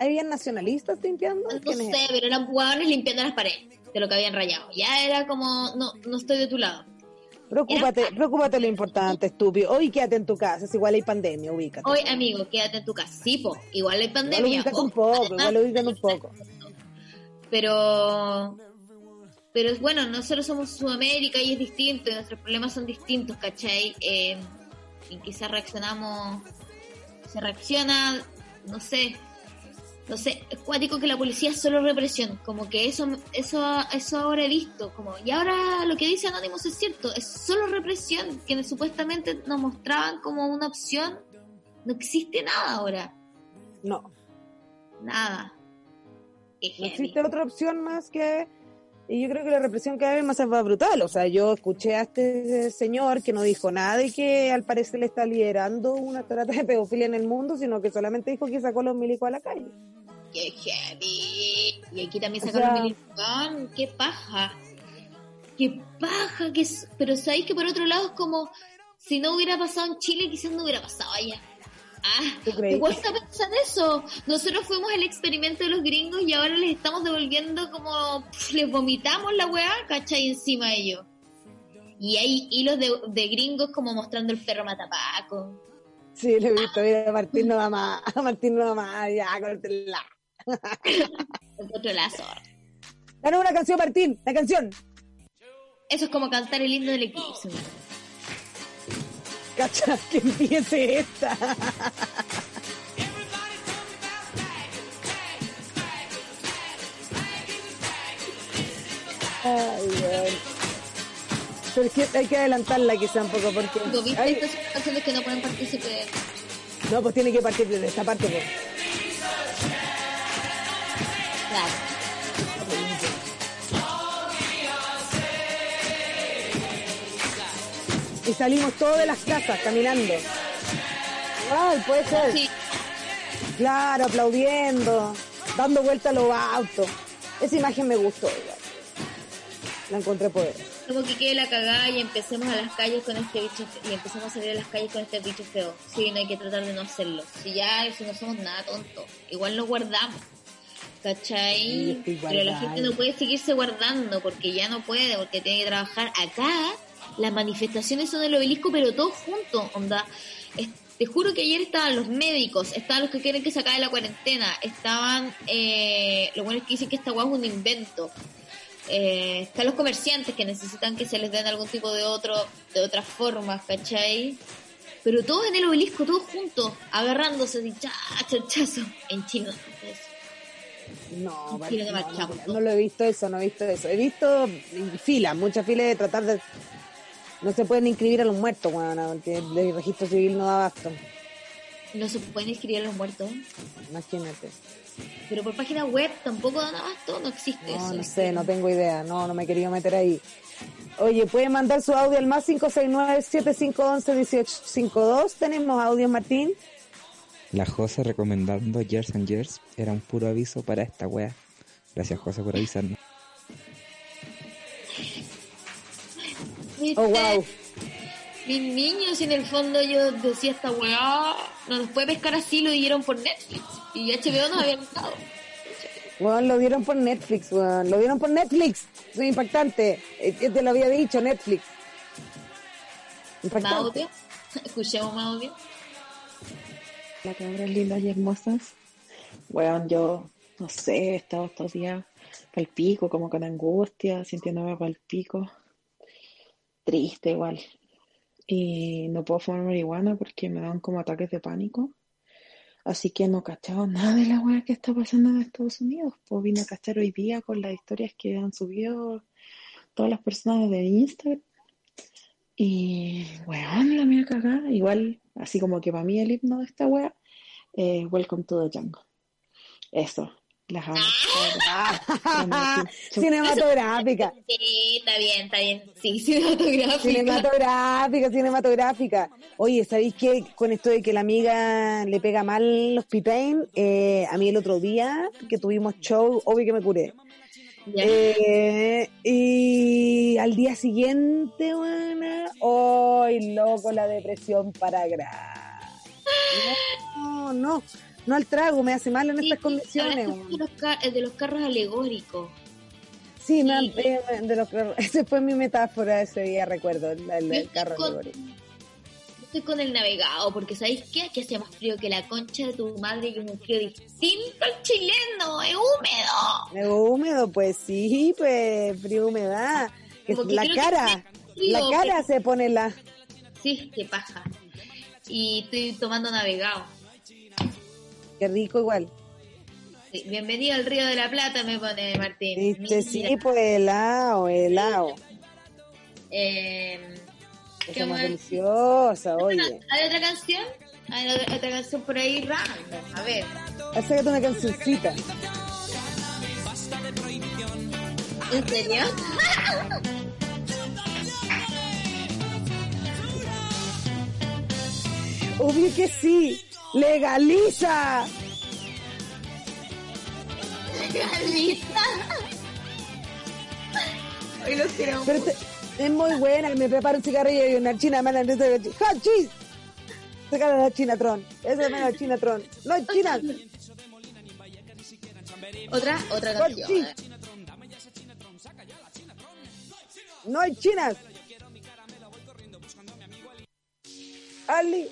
¿Habían nacionalistas limpiando? No ¿Quiénes sé, pero eran jugadores limpiando las paredes de lo que habían rayado. Ya era como, no, no estoy de tu lado. Preocúpate, preocúpate lo importante, estúpido. Hoy quédate en tu casa, es igual hay pandemia, ubícate. Hoy, amigo, quédate en tu casa. Sí, po, igual hay Igual pandemia. ubícate un poco, igual ubícate un poco. [laughs] pero pero es bueno, nosotros somos Sudamérica y es distinto, y nuestros problemas son distintos, ¿cachai? Eh, y quizás reaccionamos, se reacciona, no sé, no sé, es cuático que la policía es solo represión, como que eso, eso, eso ahora he visto, como, y ahora lo que dice Anonymous es cierto, es solo represión, que supuestamente nos mostraban como una opción, no existe nada ahora, No, nada. No existe otra opción más que... Y yo creo que la represión cada vez más va brutal. O sea, yo escuché a este señor que no dijo nada de que al parecer le está liderando una trata de pedofilia en el mundo, sino que solamente dijo que sacó a los milicos a la calle. Qué heavy. Y aquí también O sacaron sea- Militón. Qué paja. Qué paja. Que es... Pero sabéis que por otro lado es como si no hubiera pasado en Chile, quizás no hubiera pasado allá. Ah, me cuesta pensar eso. Nosotros fuimos el experimento de los gringos y ahora les estamos devolviendo como pf, les vomitamos la weá, ¿cachai? Encima de ellos. Y hay hilos de, de gringos como mostrando el perro matapaco. Sí, lo he visto. Mira, Martín no va más. [laughs] Martín no va más. Ya, córtela. [laughs] Otro lazo. Ganó una canción, Martín. La canción. Eso es como cantar el himno del eclipse. Weón. Cacha, [laughs] que empiece esta. Ay, weón. Pero es que hay que adelantarla quizá un poco porque... ¿Lo viste? Ay, Estas son canciones que no pueden participar. no, pues tiene que partir de esta parte. Pues. Claro. Y salimos todos de las casas caminando. Ay, puede ser. Sí, Claro, aplaudiendo, dando vuelta a los autos. Esa imagen me gustó igual. La encontré poder. como que quede la cagada y empecemos a las calles con este bicho y empecemos a salir a las calles con este bicho feo. Sí, no hay que tratar de no hacerlo. Si ya, si no somos nada tontos, igual nos guardamos. ¿Cachai? Pero la gente no puede seguirse guardando porque ya no puede, porque tiene que trabajar. Acá las manifestaciones son del obelisco, pero todos juntos, onda. Es- te juro que ayer estaban los médicos, estaban los que quieren que se acabe la cuarentena, estaban eh, los buenos que dicen que esta guagua es un invento. Eh, están los comerciantes que necesitan que se les den algún tipo de otro de otras formas, ¿cachai? Pero todos en el obelisco, todos juntos, agarrándose así, cha, chachazo. En Chile no eso. No, no, no, marchamos, no ¿no? lo he visto eso, no he visto eso. He visto filas, muchas filas de tratar de... No se pueden inscribir a los muertos, bueno, porque el registro civil no da abasto. No se pueden inscribir a los muertos. Imagínate. Pero por página web tampoco dan abasto, no existe No, eso. no sé, no tengo idea. No, no me he querido meter ahí. Oye, pueden mandar su audio al más 569-7511-1852. Tenemos audio, Martín. La Jose recomendando Years and Years era un puro aviso para esta wea. Gracias José por avisarnos. Oh, wow. Mis niños, y en el fondo yo decía esta weá, no nos puede pescar así, lo dieron por Netflix. Y HBO nos había gustado. Weón, lo dieron por Netflix, weón. Lo dieron por Netflix. Es impactante. Te lo había dicho, Netflix. ¿Más Impactante. audio? [laughs] Escuchemos más audio. Hola cabras lindas y hermosas. Weón, yo no sé, he estado estos días pal pico, como con angustia, sintiéndome pal pico. Triste igual. Y no puedo fumar marihuana porque me dan como ataques de pánico. Así que no he cachado nada de la weá que está pasando en Estados Unidos. Pues vine a cachar hoy día con las historias que han subido todas las personas de Instagram. Y, weón, la mía cagada. Igual, así como que para mí el himno de esta wea, eh, Welcome to the Jungle. Eso, las amo. Ah, [laughs] cinematográfica. [laughs] Sí, está bien, está bien. Sí, cinematográfica. Cinematográfica, cinematográfica. Oye, ¿sabéis qué? Con esto de que la amiga le pega mal los pipain, eh, a mí el otro día que tuvimos show, obvio que me curé. Eh, y al día siguiente, buena, ¡ay, loco! La depresión para grave. [laughs] No, no, no al trago, me hace mal en Sí, estas condiciones. de los, ca- de los carros alegóricos. Sí, eh, de los carros- [laughs] esa fue mi metáfora ese día, recuerdo, el, el- el Yo carro con- alegórico. Estoy con el navegado, porque ¿sabéis qué? Que hace más frío que la concha de tu madre y un frío distinto al chileno, es húmedo. ¿Es húmedo? Pues sí, pues frío humedad. Que la que cara, frío, la cara se pone la... Sí, qué paja. Y estoy tomando navegado. Qué rico igual. Sí, Bienvenido al Río de la Plata, me pone Martín. Viste, sí, pues helado, helado. eh, Qué más deliciosa, oye. ¿Hay otra canción? Hay otra, otra canción por ahí random. A ver. Sácate una cancioncita. ¿En serio? [laughs] Obvio que sí. Legaliza. Lista. Hoy los quiero. Pero te- es muy buena. Me preparo un cigarrillo y una china mala. ¡Hachis! Sácale la Chinatron. Esa es la Chinatron. No es China. Otra, otra canción. No hay chinas. Ali.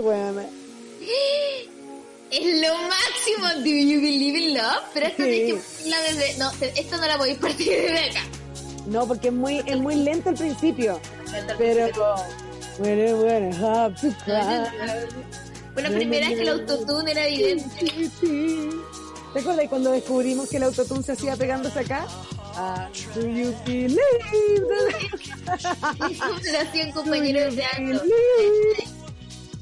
Weón. Es lo máximo. Do you believe in love? Pero esto Sí. que ponerla desde. No, esto no la podéis partir desde acá. No, porque es muy, es muy lento al principio. Pero. Bueno, bueno. Bueno, primera vez que el autotune era evidente. ¿Te acuerdas cuando descubrimos que el autotune se hacía pegándose acá? Ah, do you believe Lo [laughs] hacían compañeros de año.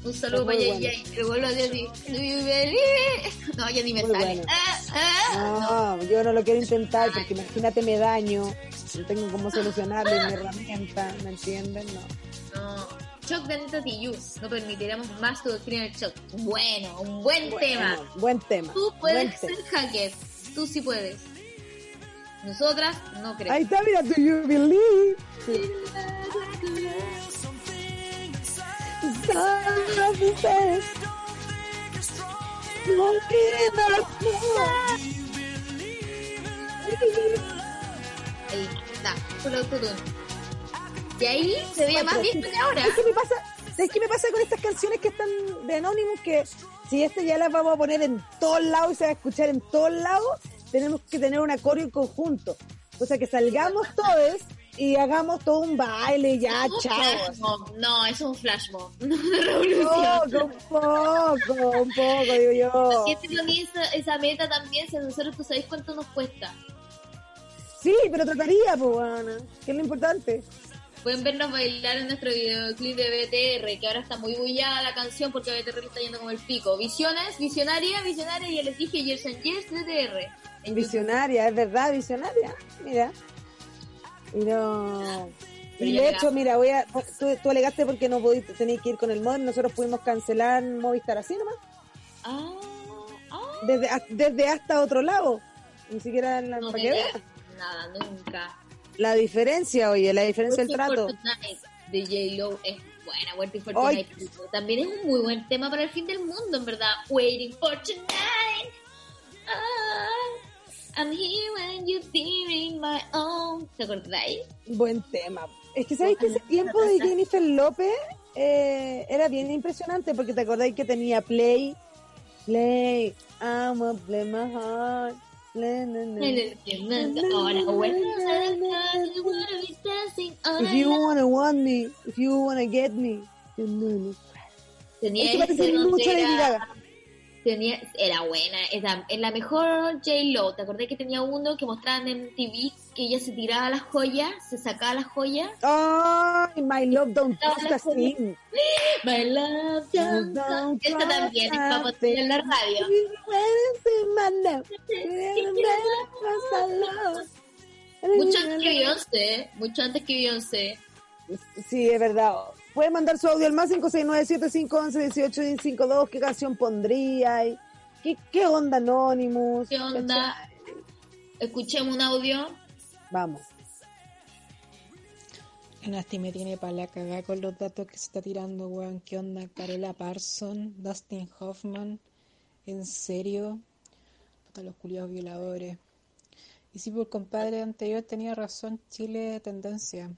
Un saludo para. Yaya. Y luego lo así. Do you believe? No, ya ni me sale. bueno. Ah, ah. No, yo no lo quiero intentar porque imagínate me daño, no tengo cómo solucionarlo, mi herramienta, ¿me entienden? No. No. Shock de Anita. No permitiremos más tu doctrina del shock. Bueno, un buen tema. Bueno, buen tema. Tú buen puedes tema. ser hacker. Tú sí puedes. Nosotras no creemos. Ahí está, mira, do you believe? Up Ahí está. El autotune. Y ahí se veía más bien que ahora. ¿Sabes qué me pasa? ¿Sabes qué me pasa con estas canciones que están de Anonymous? Que si estas ya las vamos a poner en todos lados y se va a escuchar en todos lados, tenemos que tener un coreo en conjunto. O sea, que salgamos todos y hagamos todo un baile ya, Un chao. No, eso es un flash mob. [laughs] No revolución. Poco, un poco, un poco, digo yo. Ponía esa, esa meta también, si a nosotros tú sabéis cuánto nos cuesta. Sí, pero trataría, pues, bueno, que es lo importante. Pueden vernos bailar en nuestro videoclip de BTR, que ahora está muy bullada la canción porque BTR le está yendo como el pico. Visiones, visionaria, visionaria, y ya les dije Years and Years BTR. Visionaria, es verdad, visionaria. Mira. Y no. Pero Y de hecho, mira, voy a. Tú, tú alegaste porque no pudiste, tenías que ir con el modem. Nosotros pudimos cancelar Movistar así nomás. Ah, ah. Desde, a- desde hasta otro lado. Ni siquiera en la. No nada, nunca. La diferencia, oye, la diferencia del trato. de J-Lo es buena. Waiting for. Tonight también es un muy buen tema para el fin del mundo, en verdad. Waiting for Tonight. Ah, I'm here when you're in my own. ¿Te acordáis? Buen tema. Es que sabéis que ese tiempo de Jennifer López eh, era bien impresionante porque te acordáis que tenía Play, Play, I'm a play my heart. If you wanna want me, if you wanna get me, you. Tenía Es que mucho era, Gaga. Tenía, era buena, era, en la mejor J-Lo, ¿te acordás que tenía uno que mostraban en TV que ella se tiraba las joyas, se sacaba las joyas? Ay, my love don't cost a thing. [laughs] My love don't Don't Esta también es para poner en la radio. Mucho antes que Beyoncé, mucho antes que Beyoncé. Sí, es verdad. Pueden mandar su audio al más 569-7511-1852. ¿Qué canción pondría? ¿Qué, ¿Qué onda Anonymous? ¿Qué onda? Escuchemos un audio. Vamos. Nasty me tiene para la cagada con los datos que se está tirando, weón. ¿Qué onda? Carola Parson, Dustin Hoffman. ¿En serio? Puta, los culiados violadores. Y si por compadre anterior tenía razón, Chile tendencia.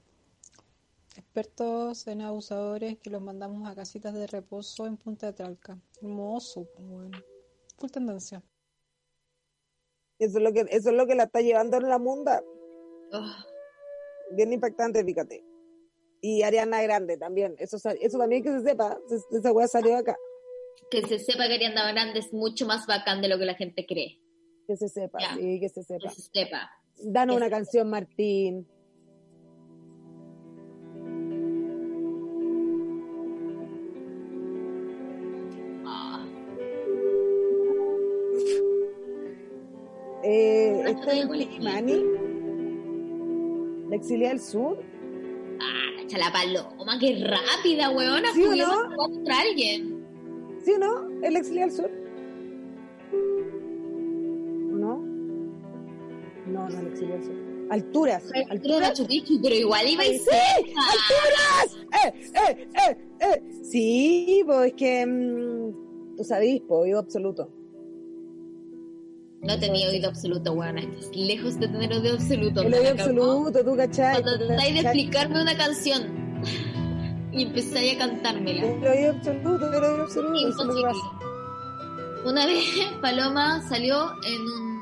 Expertos en abusadores que los mandamos a casitas de reposo en Punta de Tralca. Hermoso, bueno. Full tendencia. Eso es lo que, eso es lo que la está llevando en la munda. Ah, Bien impactante, fíjate. Y Ariana Grande también. Eso, eso también que se sepa. se- Esa weá salió acá. que se sepa que Ariana Grande es mucho más bacán de lo que la gente cree. Que se sepa, Ya. sí, que se sepa. Que se sepa. Danos Que una se- canción, Martín. Eh, Ah, este es yo tengo Mani. La exilia del sur. ah, cacha la paloma, qué rápida, weona. ¿Sí o no? a contra alguien. ¿Sí o no? ¿Es la exilia del sur? ¿O no? No, no es la exilia del sur. Alturas. Altura Alturas. Machu Picchu, pero igual iba y ¡Sí! ¡Alturas! ¡Eh, eh, eh, eh! Sí, pues es que mm, tú sabís, pues, oído absoluto. No tenía oído absoluto. Estás lejos de tener oído absoluto. El ¿me oído absoluto, tú cachai. Cuando tratáis de explicarme una canción y empezáis a cantármela. El oído absoluto, el oído absoluto. Imposible. Una vez [laughs] Paloma salió en un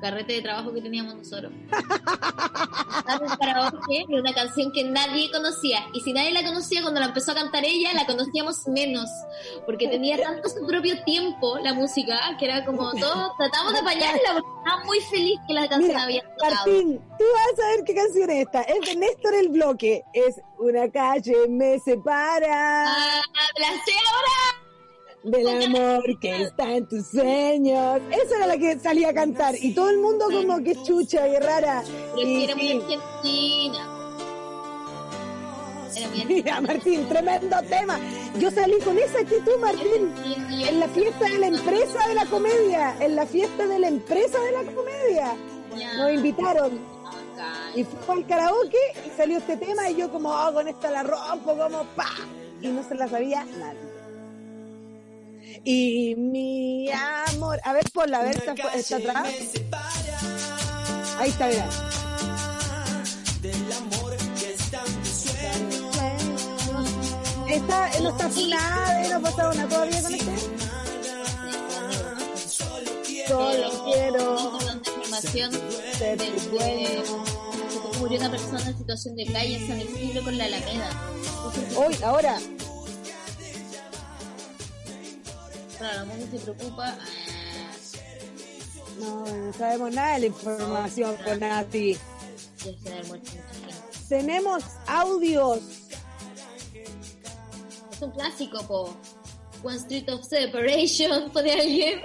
carrete de trabajo que teníamos nosotros. Un karaoke de una canción que nadie conocía. Y si nadie la conocía, cuando la empezó a cantar ella, la conocíamos menos. Porque tenía tanto su propio tiempo la música, que era como todo, tratamos de apañarla porque estaba muy feliz que la canción Mira, había tocado. Martín, tú vas a ver qué canción es esta. Es de Néstor el Bloque. Es Una calle me separa Ah, la sé ahora. Del amor que está en tus sueños. Esa era la que salía a cantar. Y todo el mundo como que chucha, que rara. Y era muy [laughs] argentina. Mira, Martín, tremendo tema. Yo salí con esa actitud, Martín. En la fiesta de la empresa de la comedia. En la fiesta de la empresa de la comedia. Nos invitaron. Y fue al karaoke y salió este tema y yo como, oh, con esta la rompo, como, pa. Y no se la sabía nadie. Y mi amor, a ver, ponla, a ver, está, está atrás. Ahí está, mira. Está, no está funada, no ha pasado nada todavía con este. Solo quiero información ser de, tu de- dueño. que murió una persona en situación de calle en San Isidro con la Alameda. Hoy, ahora, Claro, la mundo se preocupa. no, no sabemos nada de la información con Nati. Tenemos audios. Es un clásico, po. One Street of Separation, [laughs] pone alguien.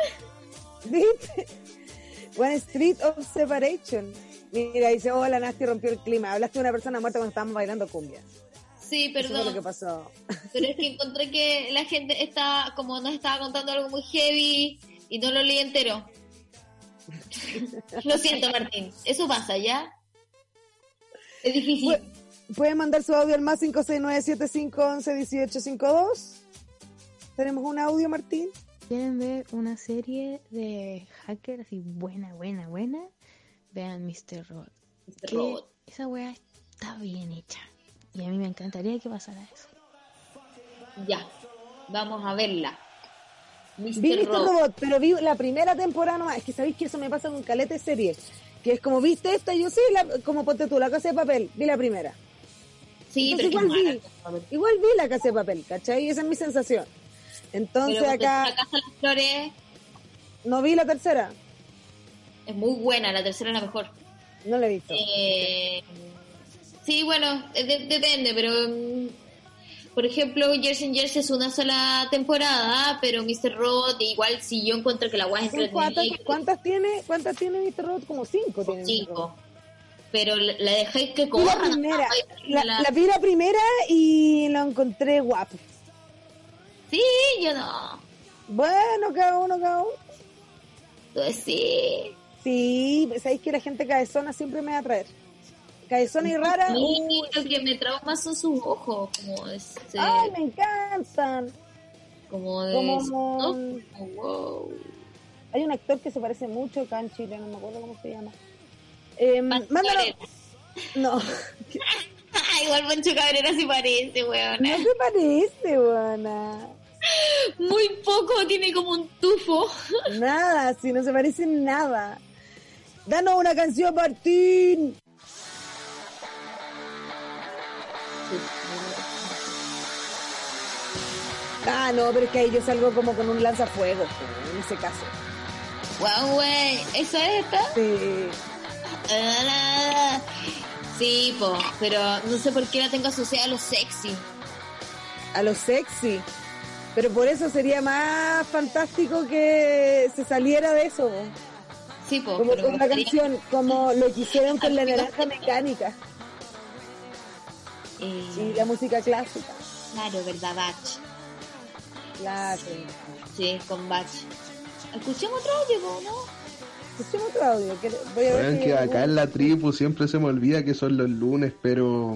One Street of Separation. Mira, dice, hola, Nasti rompió el clima. Hablaste de una persona muerta cuando estábamos bailando cumbia. Sí, Eso fue lo que perdón. pasó. [laughs] Pero es que encontré que la gente está, como nos estaba contando algo muy heavy y no lo leí entero. lo siento, Martín. Eso pasa, ¿ya? Es difícil. Pu- Pueden mandar su audio al más 569-7511-1852. Tenemos un audio, Martín. ¿Quieren ver una serie de hacker así buena, buena, buena? Vean Mr. Robot. Mr. Robot. Esa weá está bien hecha. Y a mí me encantaría que pasara eso. Ya. Vamos a verla. Mr. Vi Mr. Robot. Robot, pero vi la primera temporada nomás. Es que sabéis que eso me pasa con caleta de series. Que es como, ¿viste esta? Yo sí, la- como ponte tú, la casa de papel. Vi la primera. Sí, Entonces pero igual mala. vi, igual vi la casa de papel, ¿cachai? Esa es mi sensación. Entonces Pero acá La Casa de las Flores no vi la tercera. es muy buena, la tercera es la mejor. No la he visto. Eh, sí, bueno, eh, de- depende, pero mm, por ejemplo, Jersey and Jersey es una sola temporada, pero Mr. Robot igual si yo encuentro que la guay es ¿Son ¿Cuántas, cuántas tiene? ¿Cuántas tiene Mr. Robot? Como cinco tiene. Cinco. Pero la la dejé que corra. la primera, la- la, la vi la primera y lo encontré guapo. Sí, yo no. Bueno, cada uno, cada uno. Pues sí. Sí, sabéis que la gente cabezona siempre me va a traer. Cabezona y rara. Uy, lo que me trauma son sus ojos, como ese, Ay, me encantan. como de como-. Como, wow. Hay un actor que se parece mucho acá en Chile, no me acuerdo cómo se llama. Eh, mándalo. No, [laughs] [laughs] igual Pancho Cabrera se parece, weón. no se parece, buena. Muy poco, tiene como un tufo. [laughs] Nada, si no se parece en nada. Danos una canción, Martín. Ah, no, pero es que ahí yo salgo como con un lanzafuegos, en ese caso. Wow, wey. ¿Esa es esta? Sí. Ah, Sí, po, pero no sé por qué la tengo asociada a lo sexy. A lo sexy. Pero por eso sería más fantástico que se saliera de eso. Sí, po, Como una canción, como lo que hicieron con la naranja mecánica Eh, y la música clásica. Claro, ¿verdad, Bach? Claro. Sí, con Bach. Escuchemos otro audio, ¿no? Escuchemos otro audio. que voy a ver que acá en la tribu siempre se me olvida que son los lunes, pero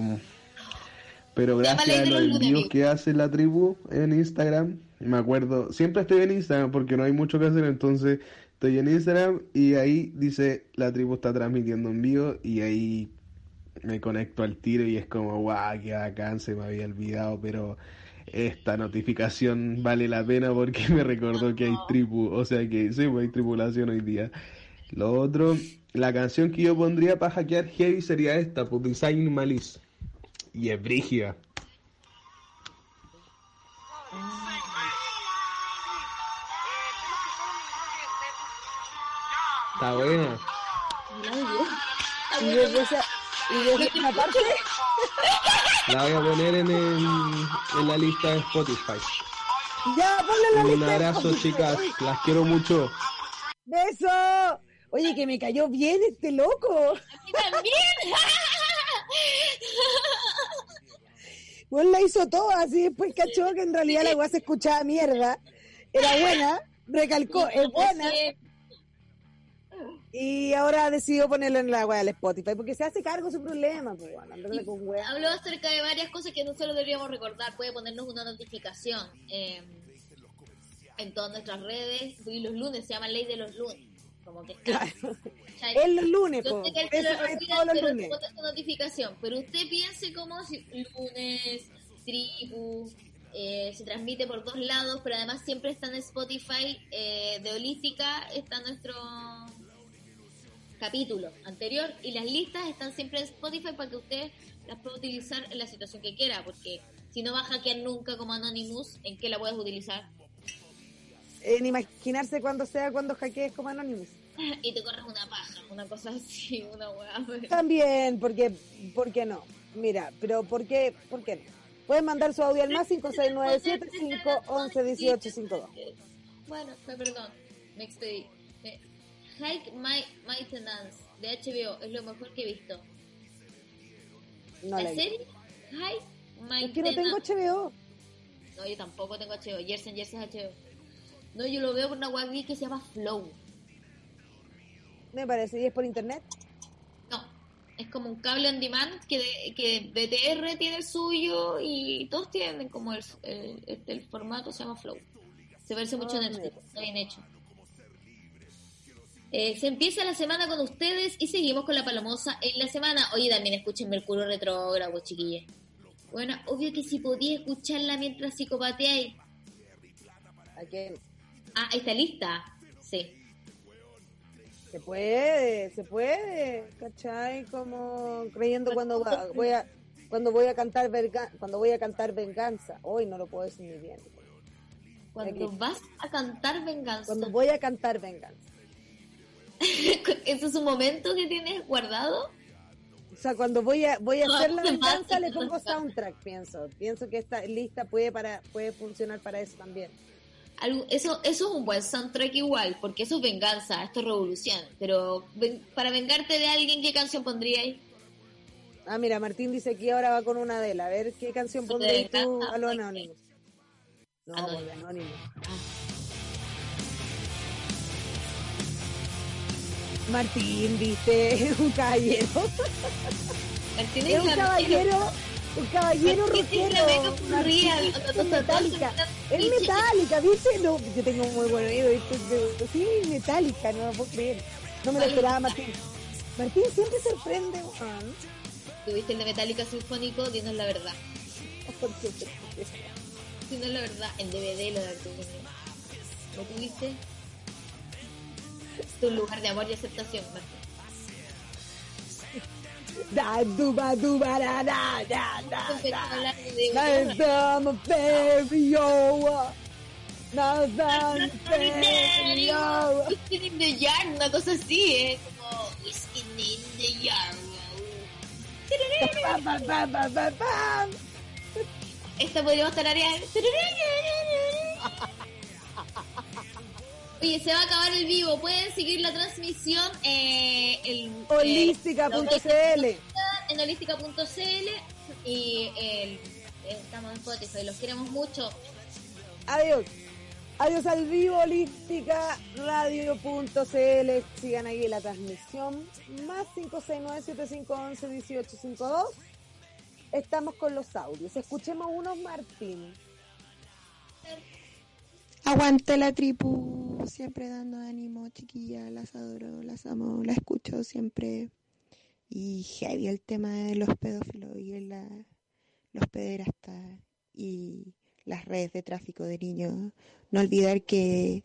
pero gracias a los envíos que hace la tribu en Instagram, me acuerdo, siempre estoy en Instagram porque no hay mucho que hacer, entonces estoy en Instagram y ahí dice la tribu está transmitiendo en vivo y ahí me conecto al tiro y es como, guau, qué bacán, se me había olvidado, pero esta notificación vale la pena porque [laughs] me recordó que hay tribu, o sea que sí, pues hay tripulación hoy día. Lo otro, la canción que yo pondría para hackear heavy sería esta, pues Design Malice. Y es brígida. Está buena. Y desde y desde esa parte, La voy a poner en, el- en la lista de Spotify. ya ponle la Un lista. de abrazo, chicas. Las quiero mucho. ¡Beso! Oye, que me cayó bien este loco. ¡También! [laughs] Bueno, la hizo todo así, después cachó que en realidad la weá se escuchaba mierda. Era buena, recalcó, es buena. Y ahora decidió ponerlo en la weá del Spotify, porque se hace cargo su problema, pues bueno, con. Habló acerca de varias cosas que nosotros deberíamos recordar. Puede ponernos una notificación eh, en todas nuestras redes. Y los lunes se llama Ley de los Lunes. Como que. ¿cachai? [laughs] Es los lunes, Yo sé que Eso es olvida, todos los pero lunes. notificación. Pero usted piense como si lunes, tribu, eh, se transmite por dos lados, pero además siempre está en Spotify eh, de Holística, está nuestro capítulo anterior y las listas están siempre en Spotify para que usted las pueda utilizar en la situación que quiera, porque si no va a hackear nunca como Anonymous, ¿en qué la puedes utilizar? En imaginarse cuando sea cuando hackees como Anonymous. [laughs] y te corres una paja, una cosa así, [laughs] una weá. También, porque, ¿por qué no? Mira, pero ¿por qué, por qué no? Pueden mandar su audio al más 5697 511 1852. Bueno, me perdón, me. Hike My Maintenance de HBO es lo mejor que he visto. No ¿La serie? Hike Es que no tengo Maintenance. HBO. No, yo tampoco tengo HBO. Jersey and Jersey es HBO. No, yo lo veo por una web que se llama Flow. Me parece, y es por internet. No, es como un cable on demand que, de- que BTR tiene el suyo y todos tienen como el, el, el formato, se llama Flow. Se parece mucho a Ah, Netflix, está bien hecho. Eh, se empieza la semana con ustedes y seguimos con la palomosa en la semana. Oye, también escuchen Mercurio Retrógrado, chiquillas. Bueno, obvio que si podía escucharla mientras psicopateáis. ¿A qué? Ah, ¿está lista? Sí. Se puede, se puede, ¿cachai? Como creyendo cuando va- voy a cuando voy a cantar verga- cuando voy a cantar venganza. Hoy no lo puedo decir muy bien. Cuando Aquí. vas a cantar venganza. Cuando voy a cantar venganza. [laughs] ¿Ese es un momento que tienes guardado? O sea, cuando voy a voy a No, hacer la venganza le pongo soundtrack, pienso. Pienso que esta lista puede para puede funcionar para eso también. Algo- eso, eso es un buen soundtrack igual, porque eso es venganza, esto es revolución. Pero ven- para vengarte de alguien, ¿qué canción pondríais? Ah, mira, Martín dice que ahora va con una de él. A ver, ¿qué canción pondré tú a los anónimos? No, Anónimo. anónimo. Martín, viste, [laughs] un caballero. Martín Es un caballero, un caballero rockero. es metálica. Es metálica, ¿viste? No, yo tengo muy buen oído. Sí, metálica, no puedo creer. No me lo esperaba, Martín. Martín siempre sorprende, weón. Tuviste el de Metallica Sinfónico, dinos la verdad. Dinos la verdad, en DVD lo de Arturo. ¿Lo tuviste? Un lugar de amor y aceptación. Da, du, ba, du, ba, da, da, da, da. Whiskey in the Yard, una cosa así, ¿eh? Como Whiskey in the Yard. Esta podríamos tararear. [laughs] Oye, se va a acabar el vivo. Pueden seguir la transmisión eh, el, Holística.cl. eh, en holística.cl y el, estamos en Spotify. Los queremos mucho. Adiós. Adiós al vivo, holística, radio.cl. Sigan ahí la transmisión. Más 569-7511-1852. Estamos con los audios. Escuchemos unos, Martín. Aguante la tripu, siempre dando ánimo, chiquilla, las adoro, las amo, la escucho siempre. Y heavy el tema de los pedófilos y la, los pederastas y las redes de tráfico de niños. No olvidar que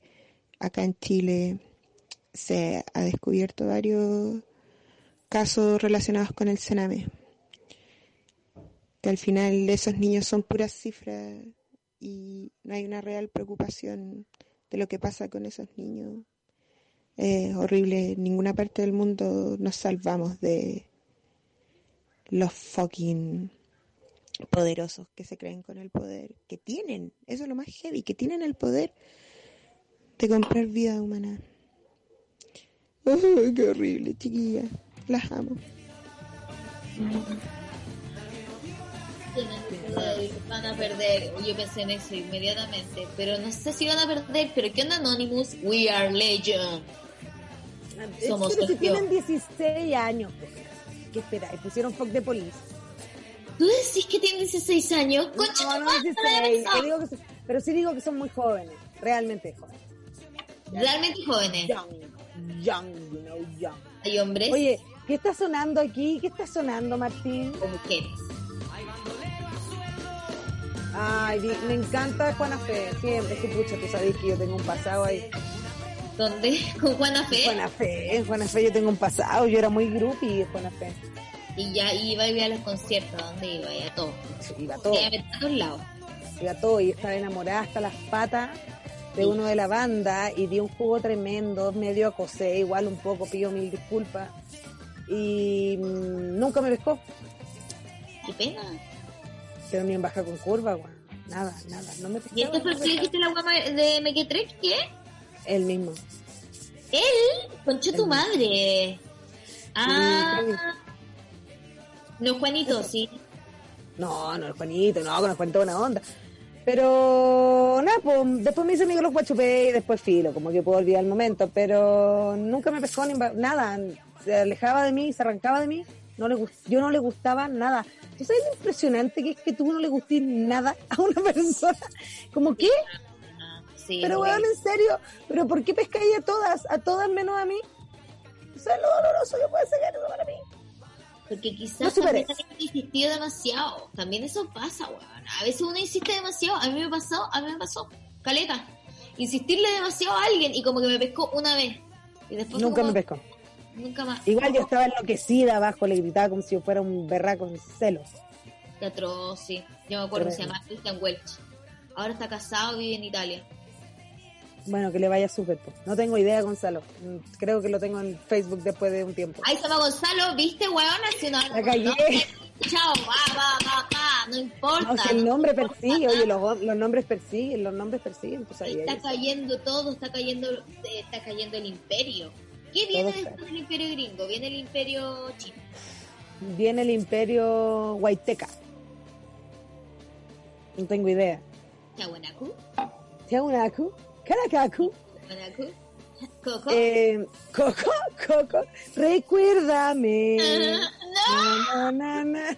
acá en Chile se ha descubierto varios casos relacionados con el cename. Que al final esos niños son puras cifras y no hay una real preocupación de lo que pasa con esos niños. Es horrible, en ninguna parte del mundo nos salvamos de los fucking poderosos que se creen con el poder, que tienen, eso es lo más heavy, que tienen el poder de comprar vida humana. Ay, qué horrible, chiquilla. Las amo. Van a perder. Yo pensé en eso inmediatamente. Pero no sé si van a perder. Pero ¿qué onda Anonymous? We are Legion. Somos Pero si tienen 16 años. pues. ¿Qué esperáis? Pusieron fuck de police. ¿Tú decís que tienen 16 años? ¡Concha No, no madre, 16. Alexa! Yo digo que son- pero sí digo que son muy jóvenes. Realmente jóvenes. Realmente jóvenes. Young, young, you know, young. Hay hombres. Oye, ¿qué está sonando aquí? ¿Qué está sonando, Martín? O mujeres. Ay, di- me encanta Juana Fe. Siempre, que pucha, tú sabes que yo tengo un pasado ahí. ¿Dónde? [laughs] ¿Con Juana Fe? Juana Fe, en Juana Fe yo tengo un pasado. Yo era muy groupie de Juana Fe. Y ya iba y iba a los conciertos. ¿a ¿Dónde iba? Y a todo. Iba todo. Se iba a todos lados. Iba todo y estaba enamorada hasta las patas de uno de la banda y dio un jugo tremendo, medio acosé, igual un poco, pido mil disculpas. Y mm, nunca me pescó, Qué pena. Pero ni en baja con curva, weón. Nada, nada, no me. ¿Y este fue el que dijiste la guama de Mequetrek? ¿Qué? El mismo. ¿Él? Concha tu madre. Ah. No, Juanito, sí. No, no Juanito, no, con el Juanito buena onda. Pero nada, pues después me hice amigo los guachupé y después filo, como que puedo olvidar el momento, pero nunca me pescó ni nada, se alejaba de mí, se arrancaba de mí, no le yo no le gustaba nada. ¿Tú sabes lo impresionante que es que tú no le gustes nada a una [laughs] persona? Como que, Sí, pero weón, en serio, pero ¿por qué pescáis a todas, a todas menos a mí? ¿Sabes lo doloroso que puede ser eso para mí? Porque No quizás superes. también insistido demasiado. También eso pasa, weón. A veces uno insiste demasiado. A mí me pasó, a mí me pasó. Caleta. Insistirle demasiado a alguien y como que me pescó una vez. Y después Nunca como- me pescó. Nunca más. Igual yo estaba enloquecida abajo, le gritaba como si yo fuera un berraco en celos. Qué atroz, sí. Yo me acuerdo, se Tremendo. llama Christian Welch. Ahora está casado, vive en Italia. Bueno, que le vaya súper. po. No tengo idea, Gonzalo. Creo que lo tengo en Facebook después de un tiempo. Ay, se llama Gonzalo, ¿viste, weón? Así no, La cagué. Chao, va, va, va, va, no importa. No, si el nombre persigue, oye, los, los nombres persiguen, los nombres persiguen. Pues ahí, Está ahí. cayendo todo, está cayendo, está cayendo el imperio. ¿Qué viene después del imperio gringo? Viene el imperio chino. viene el imperio Huayteca. No tengo idea. Chaguanacu. Tiahuanacu, Caracacu, Chaguanacu. Coco. eh, Coco, Coco, recuérdame. no. Na, na, na, na. [laughs]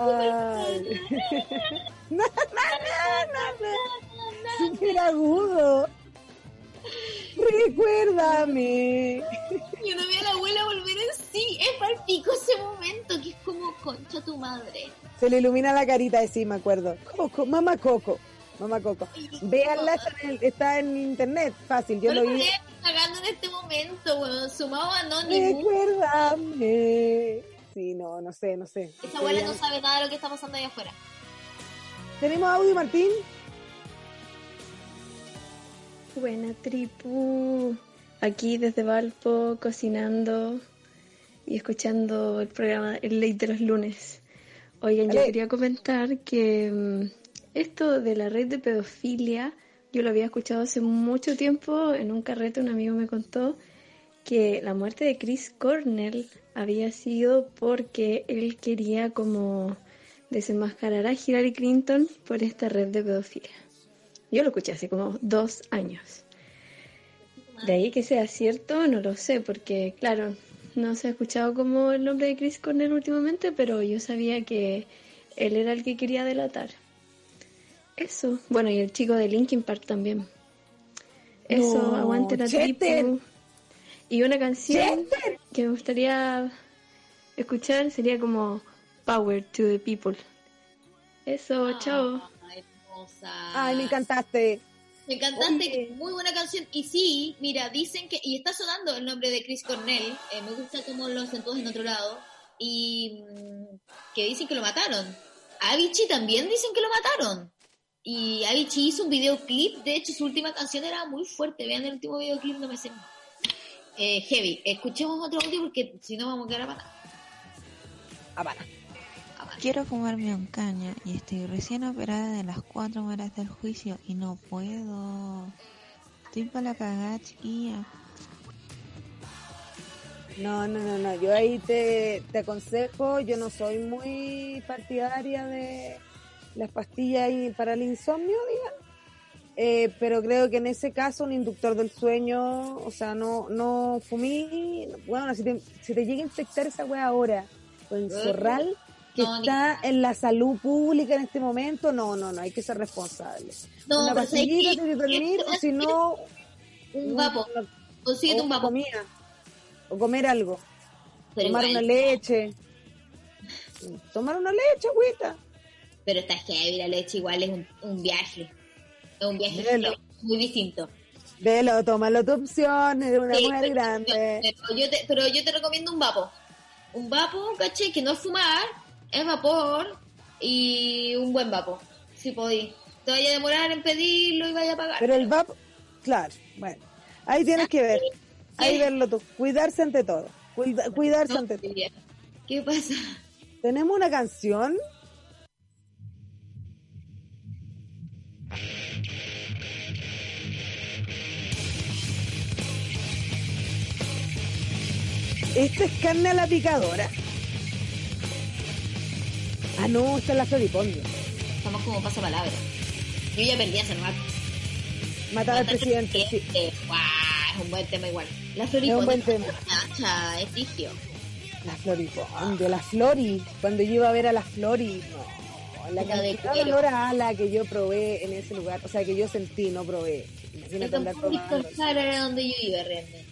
Ay. [laughs] Na, na, na, na. Súper agudo. Recuérdame. Yo no vi a la abuela volver en sí. Es palpico ese momento que es como concha tu madre. Se le ilumina la carita de sí, me acuerdo. Coco, mamá Coco. Mamá Coco. Véanla, está en, el- está en internet, fácil. Yo no lo vi. estoy cagando en este momento, weón. Sumado a Anonymous. Recuérdame. Sí, no, no sé, no sé. Esa abuela no sabe nada de lo que está pasando allá afuera. ¿Tenemos audio, Martín? Buena tripu. Aquí desde Valpo, cocinando y escuchando el programa El Late de los lunes. Oigan, yo quería comentar que mm, esto de la red de pedofilia, yo lo había escuchado hace mucho tiempo en un carrete, un amigo me contó que la muerte de Chris Cornell había sido porque él quería como desenmascarar a Hillary Clinton por esta red de pedofilia. Yo lo escuché hace como dos años. De ahí que sea cierto, no lo sé, porque claro, no se ha escuchado como el nombre de Chris Cornell últimamente, pero yo sabía que él era el que quería delatar. Eso. Bueno, y el chico de Linkin Park también. Eso, No, aguante la tripu. Y una canción que me gustaría escuchar sería como Power to the People. Eso, chao. Hermosa. Ay, me encantaste. Me encantaste, muy buena canción. Y sí, mira, dicen que, y está sonando el nombre de Chris Cornell, eh, me gusta cómo lo acentúas en otro lado, y mm, que dicen que lo mataron. A Avicii también dicen que lo mataron. Y Avicii hizo un videoclip, de hecho su última canción era muy fuerte, vean el último videoclip, no me sé. Eh, heavy, escuchemos otro audio porque si no vamos a quedar a patar. Quiero fumarme un caña y estoy recién operada de las cuatro horas del juicio y no puedo. Estoy para la cagada, chiquilla. No, no, no, no. Yo ahí te, te aconsejo. Yo no soy muy partidaria de las pastillas y para el insomnio, diga. Eh, pero creo que en ese caso un inductor del sueño, o sea, no, no fumí. Bueno, si te, si te llega a infectar esa wea ahora con Zorral, que No, ni- está en la salud pública en este momento, no, no, no, hay que ser responsable. No, Una pero ¿sabes pastillita antes de dormir, o si no, Un vapo. Consíguete un vapo. comida, o comer algo, Pero tomar igual- una leche, tomar una leche, agüita. Pero está heavy, la leche igual es un, un viaje. Es un viaje Velo. muy distinto. Velo, tómalo tu opción, eres una Sí, mujer pero- grande. Pero yo, te, pero yo te recomiendo un vapo. Un vapo, caché, que no es fumar, es vapor y un buen vapo, si podéis. Te vaya a demorar en pedirlo y vaya a pagar. Pero el VAP, claro, bueno, ahí tienes que ver, ahí verlo tú, cuidarse ante todo, cuida- cuidarse ante todo. ¿Qué pasa? Tenemos una canción. Esta es carne a la picadora. Ah, no, esta es la floripondio. Estamos como pasapalabra. Yo ya perdí hace rato. Matar al presidente, sí. Guau, es un buen tema igual. La Es floripondia. un buen tema. Nacha, es. La floripondio, la flori. Cuando yo iba a ver a la flori, no. La La de olor a ala que yo probé en ese lugar, o sea, que yo sentí, no probé. Imagínate andar probando. Era donde yo iba realmente.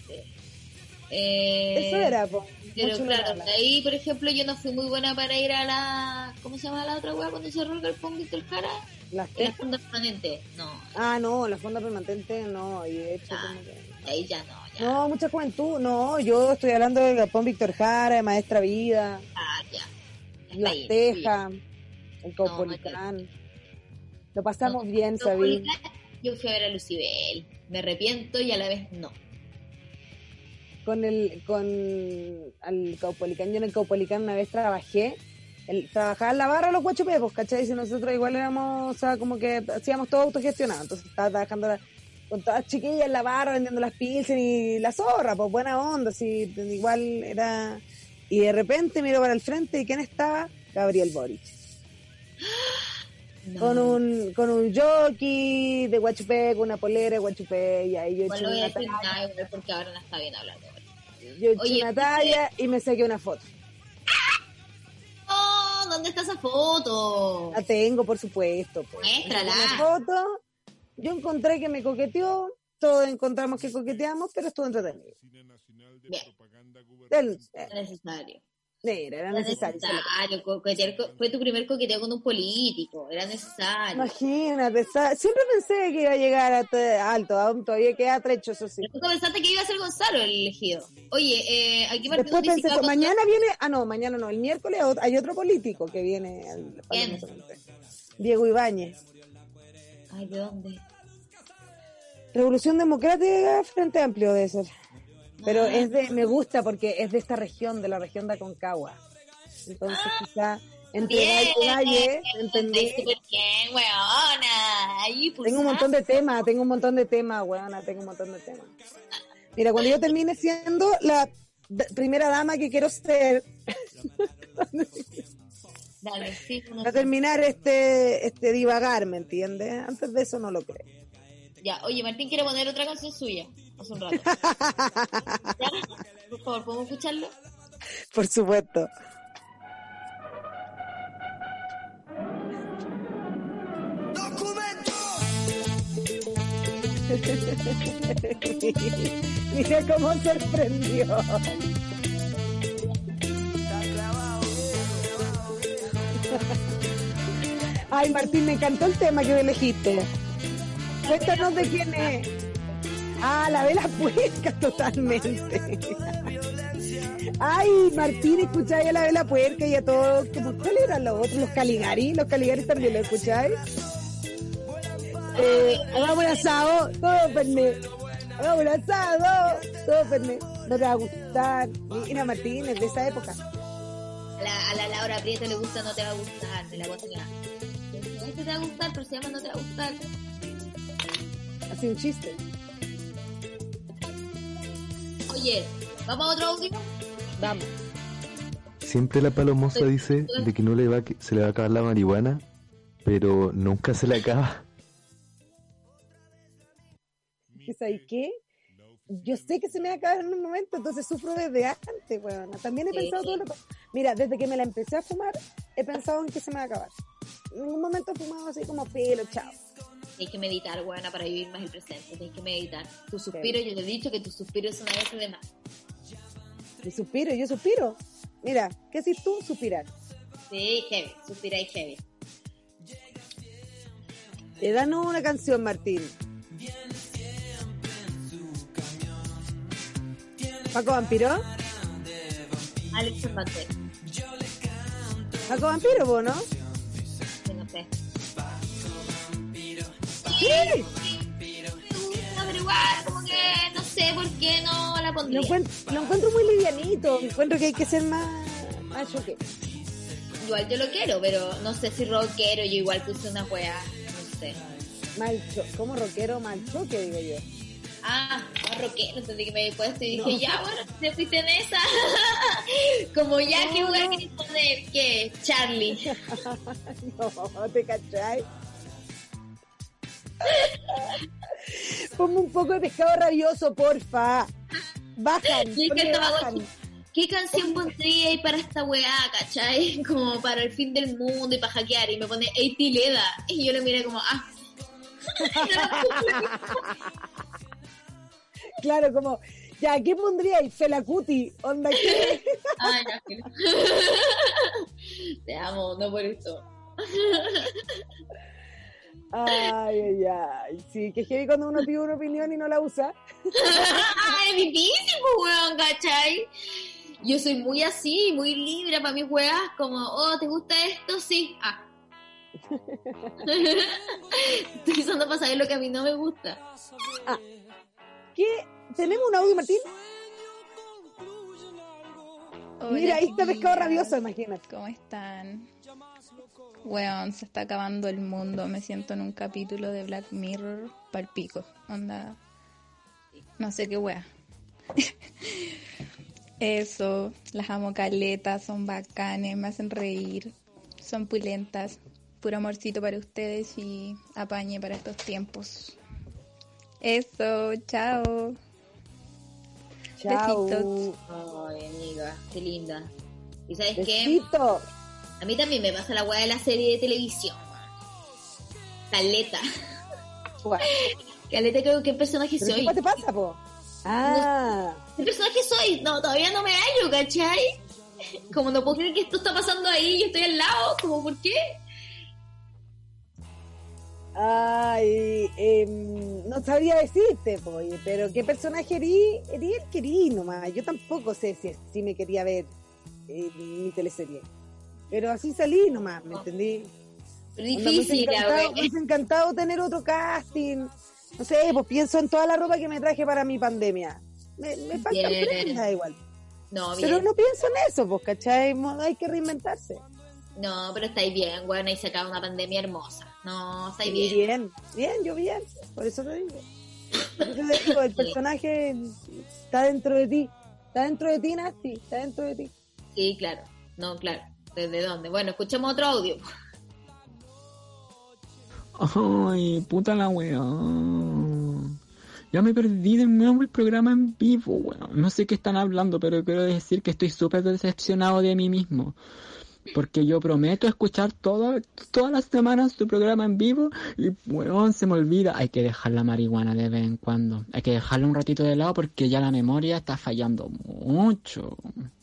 Eh, Eso era, po. Pero Mucho claro, de ahí, por ejemplo, yo no fui muy buena para ir a la. ¿Cómo se llama la otra weá cuando cerró el galpón Víctor Jara? ¿Las En qué? la funda permanente. No, Ah, no, la fonda permanente no, y de hecho que... de ahí ya no. Ya. No, mucha juventud, no, yo estoy hablando del Galpón Víctor Jara, de Maestra Vida, Ah, ya. Las Tejas, el Caupolicán. Lo pasamos bien, Sabine. Yo fui a ver a Lucibel. Me arrepiento y a la vez no. Con el, con al Caupolicán, yo en el Caupolicán una vez trabajé, el, trabajaba en la barra los guachupepos, ¿cachai? Si nosotros igual éramos, o sea, como que hacíamos todo autogestionado, entonces estaba trabajando la- con todas las chiquillas en la barra vendiendo las pilsen y la zorra, pues buena onda, así, igual era... Y de repente miro para el frente y ¿quién estaba? Gabriel Boric. [gasps] Con un con un jockey de Guachupé, con una polera de Guachupé, y ahí yo voy a una porque ahora no está bien hablando. Yo eché Oye, una talla y me saqué una foto. Oh, ¿dónde está esa foto? La tengo, por supuesto. Pues. Muéstrala. Una foto. Yo encontré que me coqueteó, todos encontramos que coqueteamos, pero estuvo entretenido. Bien. Del- Era necesario. Era Era necesario. necesario. coquetear co- fue tu primer coqueteo con un político. Era necesario. Imagínate, siempre pensé que iba a llegar a alto, aún todavía queda trecho, eso sí. Tú pensaste que iba a ser Gonzalo el elegido. Oye, eh, aquí Martín Después pensé, a mañana viene, ah no, mañana no, el miércoles hay otro político que viene al ¿Quién? Diego Ibáñez. Ay, ¿de dónde? Revolución Democrática Frente Amplio de ser. Pero Ah. es de, me gusta porque es de esta región, de la región de Aconcagua. Entonces quizá entre Bien, Valle bien, weona. Ahí, Tengo un montón de temas, tengo un montón de temas, weona, tengo un montón de temas. Mira, cuando yo termine siendo la primera dama que quiero ser, [laughs] Dale, sí, [laughs] no para terminar este, este divagar, ¿me entiendes? Antes de eso no lo creo. Ya, oye, Martín quiere poner otra canción suya. Hace un rato. ¿Ya? Por favor, ¿podemos escucharlo? Por supuesto. [laughs] Mira cómo sorprendió. Ay, Martín, me encantó el tema que elegiste. Cuéntanos de quién es. Ah, la vela puerca [laughs] totalmente. Ay, Martín, escucháis a la vela puerca y a todos. ¿cómo- ¿Cuáles eran los otros? Los Caligari. Los Caligari también lo escucháis. Eh, hagamos un asado, todo perné. Hagamos un asado, todo perné. No te va a gustar. Mira, Martín, es de esa época. A la, a la Laura Prieto le gusta No te va a gustar, de la botella. Este te va a gustar, pero se llama No te va a gustar. Así un chiste. Oye, ¿vamos a otro audio? Vamos. Siempre la palomosa dice de que no le va a, que- se le va a acabar la marihuana, pero nunca se le acaba. [laughs] ¿Y sabes qué? Yo sé que se me va a acabar en un momento, entonces sufro desde antes, weón. También he Sí. pensado todo lo que... Mira, desde que me la empecé a fumar, he pensado en que se me va a acabar. En ningún momento he fumado así como pelo, chao. Tienes que meditar, buena, para vivir más el presente. Tienes que meditar. Tu suspiro, yo te he dicho que tu suspiro es una vez de más. Y suspiro, yo suspiro. Mira, ¿qué haces tú? Suspirar. Sí, heavy. Suspira y heavy. Te dan una canción, Martín. Paco Vampiro. Alex Cervantes. Paco Vampiro, vos, ¿no? Sí. No, pero igual, como que no sé por qué no la pondría. Lo encuentro, lo encuentro muy livianito. Encuentro que hay que ser más, más choque. Igual yo lo quiero, pero no sé si rockero. Yo igual puse una wea. No sé. Mal ¿Cómo rockero? Mal choque, digo yo. Ah, rockero. Que me he puesto y dije, No. ya, bueno, te fuiste en esa. [laughs] como ya, No, ¿qué wea no. querés poner? ¿Qué? Charlie. [laughs] no, te cachai. Ponme un poco de pescado rabioso, porfa. Bajan, que ¿Qué canción pondría ahí para esta weá, cachai? [laughs] Como para el fin del mundo y para hackear. Y me pone A.T. Leda. Y yo le miré como, ah. [laughs] Claro, como, ya, ¿qué pondríais? Felacuti, onda que... [laughs] Ay, filo. Te amo, no por esto. Ay, ay, ay. Sí, que heavy cuando uno pide una opinión y no la usa. [laughs] es difícil, pues, weón, ¿cachai? Yo soy muy así, muy libre para mis weas, como, oh, ¿te gusta esto? Sí. Ah. [laughs] Estoy usando para saber lo que a mí no me gusta. Ah. ¿Qué? ¿Tenemos un audio, Martín? Mira, ahí está pescado rabioso, imagínate. ¿Cómo están? Weón, se está acabando el mundo. Me siento en un capítulo de Black Mirror palpico. Onda. No sé qué wea. [laughs] Eso, las amo caletas, son bacanes, me hacen reír, son pulentas. Puro amorcito para ustedes y apañe para estos tiempos. Eso, chao. Chao. Besitos. Ay, amiga, qué linda. ¿Y sabes Besito. qué? A mí también me pasa la weá de la serie de televisión. Caleta. Caleta creo que personaje ¿Pero soy. qué te pasa, po? Ah. ¿Qué personaje soy? No, todavía no me hallo, ¿cachai? Como no puedo creer que esto está pasando ahí y yo estoy al lado, como ¿por qué? Ay, em, no sabría decirte, po, oye, pero ¿qué personaje erí? Erí el que erí nomás. Yo tampoco sé si, si me quería ver eh, mi teleserie. Pero así salí nomás, ¿me entendí? Me difícil, encantado, me hubiese encantado tener otro casting. No sé, pues pienso en toda la ropa que me traje para mi pandemia. Me, me faltan Bien. prendas igual. No, bien. Pero no pienso en eso, pues, ¿cachai? Hay que reinventarse. No, pero estáis bien, bueno, y se acaba una pandemia hermosa. No, estáis bien. bien, bien, yo bien. Por eso te digo. Por eso te digo, el [laughs] personaje está dentro de ti. Está dentro de ti, Nasty. Está dentro de ti. Sí, claro. No, claro. ¿Desde dónde? Bueno, escuchemos otro audio. Ay, puta la weón. Ya me perdí de nuevo el programa en vivo, weón. No sé qué están hablando, pero quiero decir que estoy súper decepcionado de mí mismo. Porque yo prometo escuchar todas las semanas tu programa en vivo y, weón, se me olvida. Hay que dejar la marihuana de vez en cuando. Hay que dejarla un ratito de lado porque ya la memoria está fallando mucho.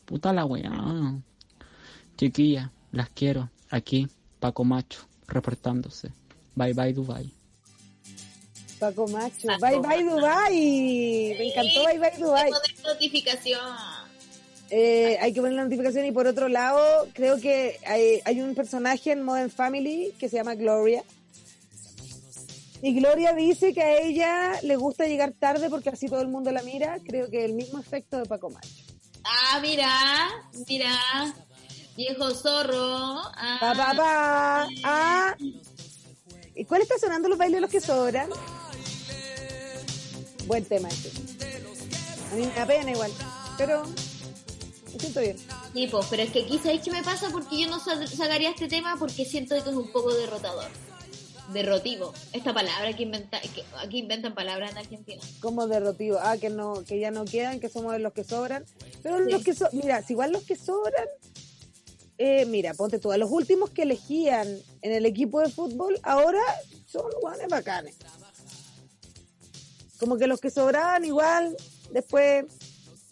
Puta la weón. Chiquilla, las quiero. Aquí, Paco Macho, reportándose. Bye bye Dubai. Paco Macho. bye bye Dubai. Me encantó Bye bye Dubai. Notificación. Eh, hay que poner la notificación y por otro lado, creo que hay, hay un personaje en Modern Family que se llama Gloria. Y Gloria dice que a ella le gusta llegar tarde porque así todo el mundo la mira. Creo que el mismo efecto de Paco Macho. Ah, mira, mira. Viejo zorro. Ah. Pa, pa, pa. Ah. ¿Y cuál está sonando los bailes de los que sobran? Buen tema este. A mí me da pena igual, pero me siento bien. Sí, pues, pero es que aquí sabéis qué me pasa porque yo no sa- sacaría este tema porque siento que es un poco derrotador. Derrotivo. Esta palabra que inventa, que aquí inventan palabras en Argentina. Como derrotivo. Ah, que no, que ya no quedan, que somos los que sobran. Pero Sí. los que so mira, si igual los que sobran, eh, mira, ponte tú, a los últimos que elegían en el equipo de fútbol, ahora son guanes bacanes. Como que los que sobraban igual, después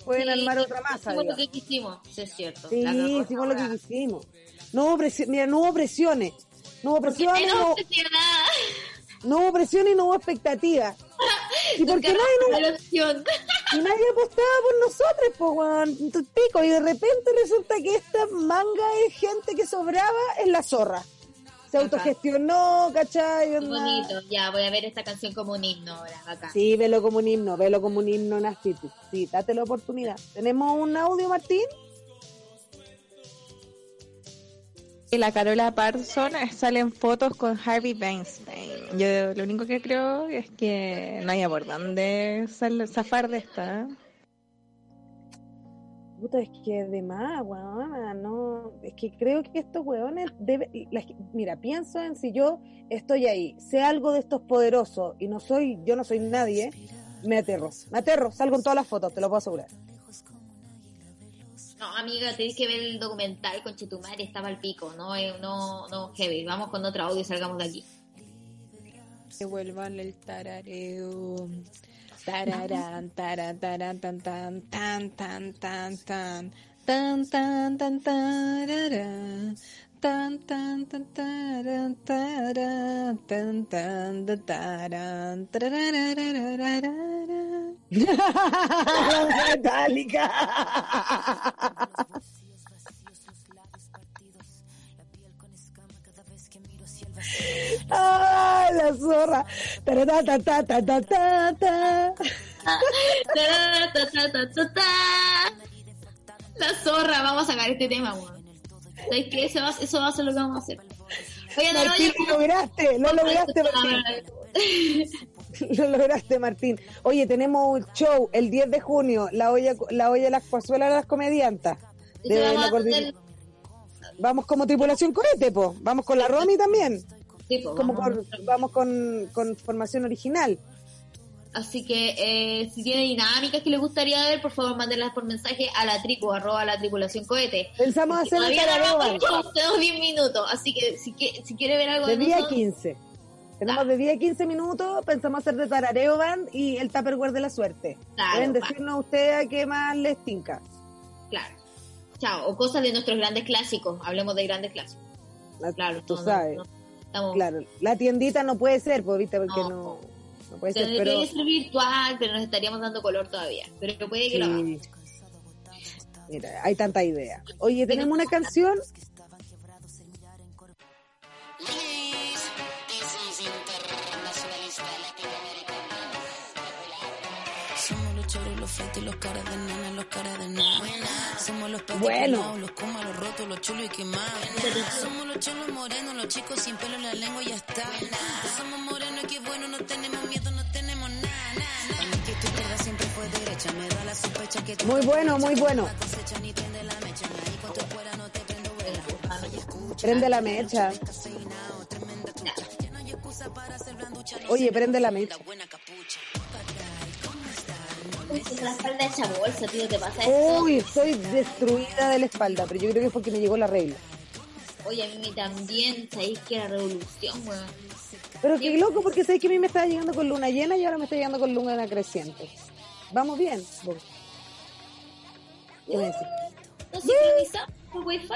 pueden Sí, armar otra masa. Hicimos lo que quisimos, sí es cierto. Sí, hicimos lo que quisimos. No hubo presi- mira, no hubo presiones. No hubo presiones, no, hubo presiones y no hubo expectativas. [laughs] Y porque no- la opción. Y nadie apostaba por nosotros, pues, weón. Pico, y de repente resulta que esta manga de gente que sobraba es la zorra. Se Ajá. autogestionó, ¿cachai? Qué bonito. Ya, voy a ver esta canción como un himno ahora, acá. Sí, velo como un himno, velo como un himno Nasty. Sí, date la oportunidad. ¿Tenemos un audio, Martín? Y la Carola Parson salen fotos con Harvey Weinstein. Yo lo único que creo es que no hay por dónde sal- zafar de esta. ¿eh? Puta, es que de más, weona, no, es que creo que estos weones deben, la- mira, pienso en si yo estoy ahí, sé algo de estos poderosos y no soy, yo no soy nadie, me aterro, me aterro, salgo en todas las fotos, te lo puedo asegurar. No, amiga, tenés que ver el documental con Chetumare, estaba al pico, no, Eh, no, no, heavy. Vamos con otro audio y salgamos de aquí. Que vuelvan el tarareo. Tararán, taran, taran, tan, tan, tan, tan, tan, tan. Tan, tan, tan, tararán. Tan, tan, tan, taran, tarán. Tan, tan, tan, taran. Tararararararara. [laughs] Metallica. Ay, la zorra. Ta, ta, ta. La zorra, vamos a sacar este tema, weón. ¿Sabes qué? Eso va, eso va a ser lo que vamos a hacer. Oye, no, Martín, lo lograste, lo lograste, Martín. [laughs] Lo lograste, Martín. Oye, tenemos un show el 10 de junio, la olla, la olla las cazuelas de las comediantas. De la vamos a coordin- hacer- Vamos como tripulación cohete, po. Vamos con la Romy también. Sí, Como vamos. con- vamos con, con formación original. Así que eh, si tiene dinámicas que les gustaría ver, por favor mándenlas por mensaje a la tripu, arroba la tripulación cohete. Pensamos hacer [laughs] tenemos 10 minutos, así que si, que- si quiere ver algo de, De día a nosotros, 15. Tenemos de día a 15 minutos, pensamos hacer de tarareo band y el Tupperware de la suerte. Claro, Pueden va. decirnos ustedes a qué más les tinca. claro. Chao, o cosas de nuestros grandes clásicos, hablemos de grandes clásicos. Claro, Tú no, no, sabes. no, estamos- Claro, la tiendita no puede ser, pues, ¿viste? Porque no, no, puede ser, pero... ser virtual, pero nos estaríamos dando color todavía. Pero puede que lo hagamos. Sí. Mira, hay tanta idea. Oye, tenemos una canción. Los choros, los caras de nena, los caras de nada. Somos los peces Bueno. los comas, los rotos, los chulos y quemados. Somos los cholos morenos, los chicos sin pelo en la lengua y ya está. Somos morenos y qué bueno, no tenemos miedo, no tenemos nada, nada. A mí que tu izquierda siempre fue derecha, me da la sospecha que tú Muy bueno, muy bueno. Prende la mecha. Oye, prende la mecha. Uy, la espalda bolsa, tío, ¿te pasa eso? Uy, estoy destruida de la espalda, pero yo creo que es porque me llegó la regla. Oye, a mí también, sabéis que la revolución, weón. Pero qué loco, porque sabéis que a mí me estaba llegando con luna llena y ahora me está llegando con luna creciente. Vamos bien. Vos. ¿No sincronizamos por wifi?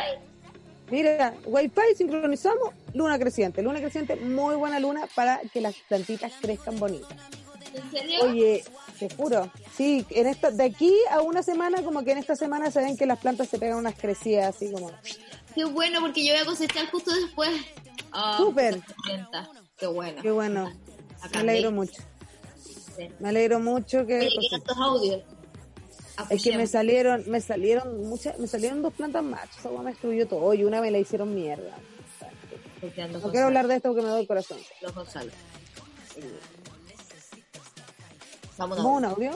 Mira, Wi-Fi sincronizamos, luna creciente. Luna creciente, muy buena luna para que las plantitas crezcan bonitas. ¿En serio? Oye, te juro, sí, en esta, de aquí a una semana, como que en esta semana se ven que las plantas se pegan unas crecidas así como. Qué bueno, porque yo voy a cosechar justo después. Ah, Súper. Qué bueno. Qué bueno. Me alegro mucho. Sí. Me alegro mucho que. Oye, ¿qué estos audios? Es que me salieron, me salieron muchas, me salieron dos plantas machos, hueá me destruyó todo, y una me la hicieron mierda. No quiero hablar de esto porque me doy el corazón. Los Gonzalo. Vamos ¿Cómo un audio?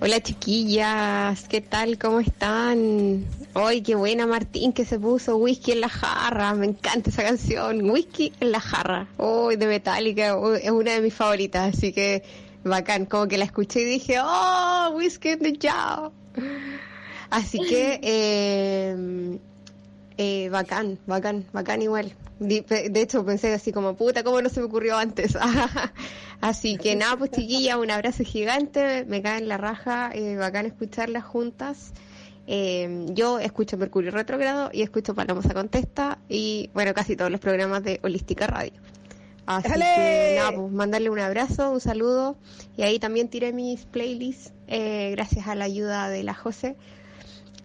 Hola chiquillas, ¿qué tal? ¿Cómo están? Ay, qué buena Martín que se puso whisky en la jarra, me encanta esa canción, whisky en la jarra, hoy de Metallica, uy, es una de mis favoritas, así que bacán, como que la escuché y dije, oh, whisky en the jar. Así que, eh, [clears throat] eh, bacán, bacán, bacán igual. De hecho pensé así como, puta, ¿cómo no se me ocurrió antes? [laughs] así que nada, pues chiquilla, un abrazo gigante, me cae en la raja, eh, bacán escucharlas juntas. Eh, yo escucho Mercurio Retrogrado y escucho Palamosa Contesta y bueno, casi todos los programas de Holística Radio. Así que nada, pues mandarle un abrazo, un saludo y ahí también tiré mis playlists eh, gracias a la ayuda de la José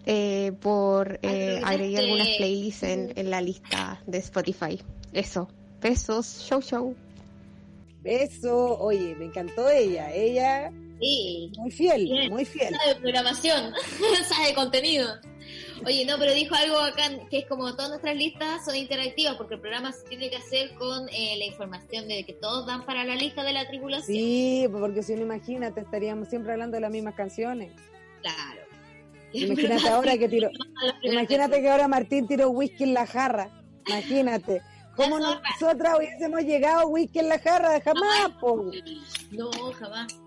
eh, por eh, agregar algunas playlists en, en la lista de Spotify. Eso, besos, show show. Eso, oye, me encantó ella, ella Sí. muy fiel, Bien. muy fiel. Sabe programación, [laughs] sabe contenido. Oye, no, pero dijo algo acá que es como todas nuestras listas son interactivas porque el programa se tiene que hacer con eh, la información de que todos dan para la lista de la tripulación. Sí, porque si no imagínate, estaríamos siempre hablando de las mismas canciones. Claro. [laughs] Imagínate ahora que tiro, imagínate que ahora Martín tiró whisky en la jarra. Imagínate. ¿Cómo nosotras hubiésemos llegado whisky en la jarra? Jamás, po. No, jamás.